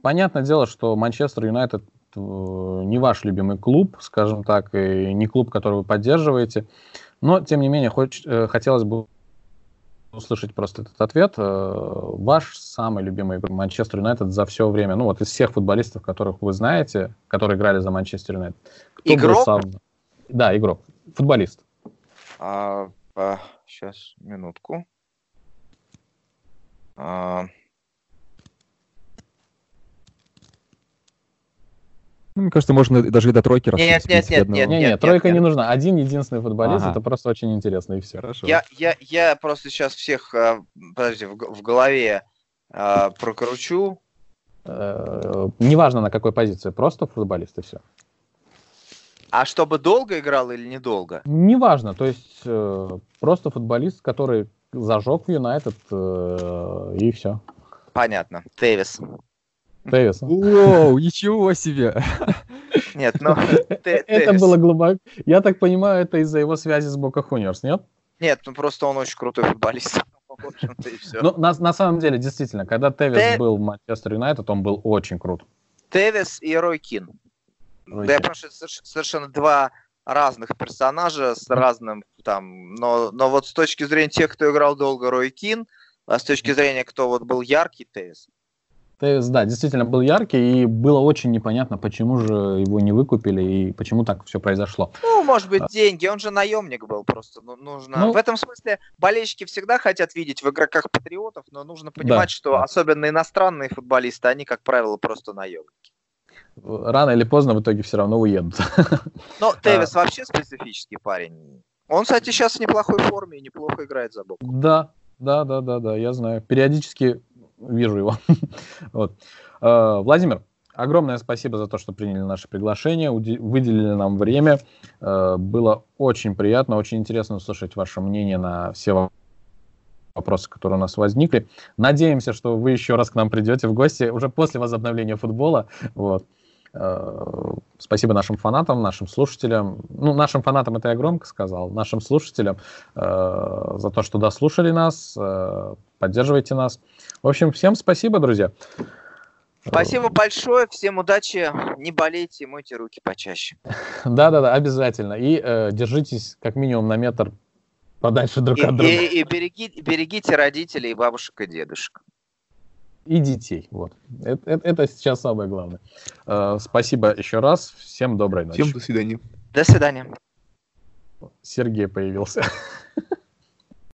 понятное дело, что Манчестер Юнайтед э, не ваш любимый клуб, скажем так, и не клуб, который вы поддерживаете. Но, тем не менее, хоть, э, хотелось бы услышать просто этот ответ. Э, ваш самый любимый Манчестер Юнайтед за все время, ну вот из всех футболистов, которых вы знаете, которые играли за Манчестер Юнайтед. Игрок? Сам... Да, игрок. Футболист. А, а, сейчас, минутку. А, Ну, мне кажется, можно даже и до тройки нет, нет, нет, нет, нет, нет, тройка нет. не нужна. Один единственный футболист, ага. это просто очень интересно, и все. Хорошо. Я, я, я просто сейчас всех, э, подожди, в, в голове э, прокручу. Э, неважно на какой позиции, просто футболист и все. А чтобы долго играл или недолго? Неважно, то есть э, просто футболист, который зажег в Юнайтед, э, и все. Понятно. Тевис. Дэвиса. Воу, ничего себе! Нет, но... Это было глубоко. Я так понимаю, это из-за его связи с Бока Хуниорс, нет? Нет, ну просто он очень крутой футболист. Ну, на, на самом деле, действительно, когда Тевис Те... был в Манчестер Юнайтед, он был очень крут. Тевис и Рой Кин. Да, я прошу, совершенно два разных персонажа с разным там, но, но вот с точки зрения тех, кто играл долго, Рой Кин, а с точки зрения, кто вот был яркий, Тевис. Тевис, да, действительно был яркий, и было очень непонятно, почему же его не выкупили и почему так все произошло. Ну, может быть, а. деньги, он же наемник был просто, ну, нужно... Ну, в этом смысле болельщики всегда хотят видеть в игроках патриотов, но нужно понимать, да, что особенно иностранные футболисты, они, как правило, просто наемники. Рано или поздно в итоге все равно уедут. Но Тевис а. вообще специфический парень. Он, кстати, сейчас в неплохой форме и неплохо играет за бок. Да, да, да, да, да, я знаю. Периодически вижу его. вот. Э, Владимир, огромное спасибо за то, что приняли наше приглашение, выделили нам время. Э, было очень приятно, очень интересно услышать ваше мнение на все вопросы, которые у нас возникли. Надеемся, что вы еще раз к нам придете в гости уже после возобновления футбола. Вот. Э, спасибо нашим фанатам, нашим слушателям. Ну, нашим фанатам это я громко сказал. Нашим слушателям э, за то, что дослушали нас, поддерживайте нас. В общем, всем спасибо, друзья. Спасибо большое, всем удачи, не болейте, мойте руки почаще. Да-да-да, обязательно. И э, держитесь как минимум на метр подальше друг и, от друга. И, и береги, берегите родителей, бабушек и дедушек и детей. Вот. Это, это, это сейчас самое главное. Э, спасибо еще раз. Всем доброй ночи. Всем до свидания. До свидания. Сергей появился.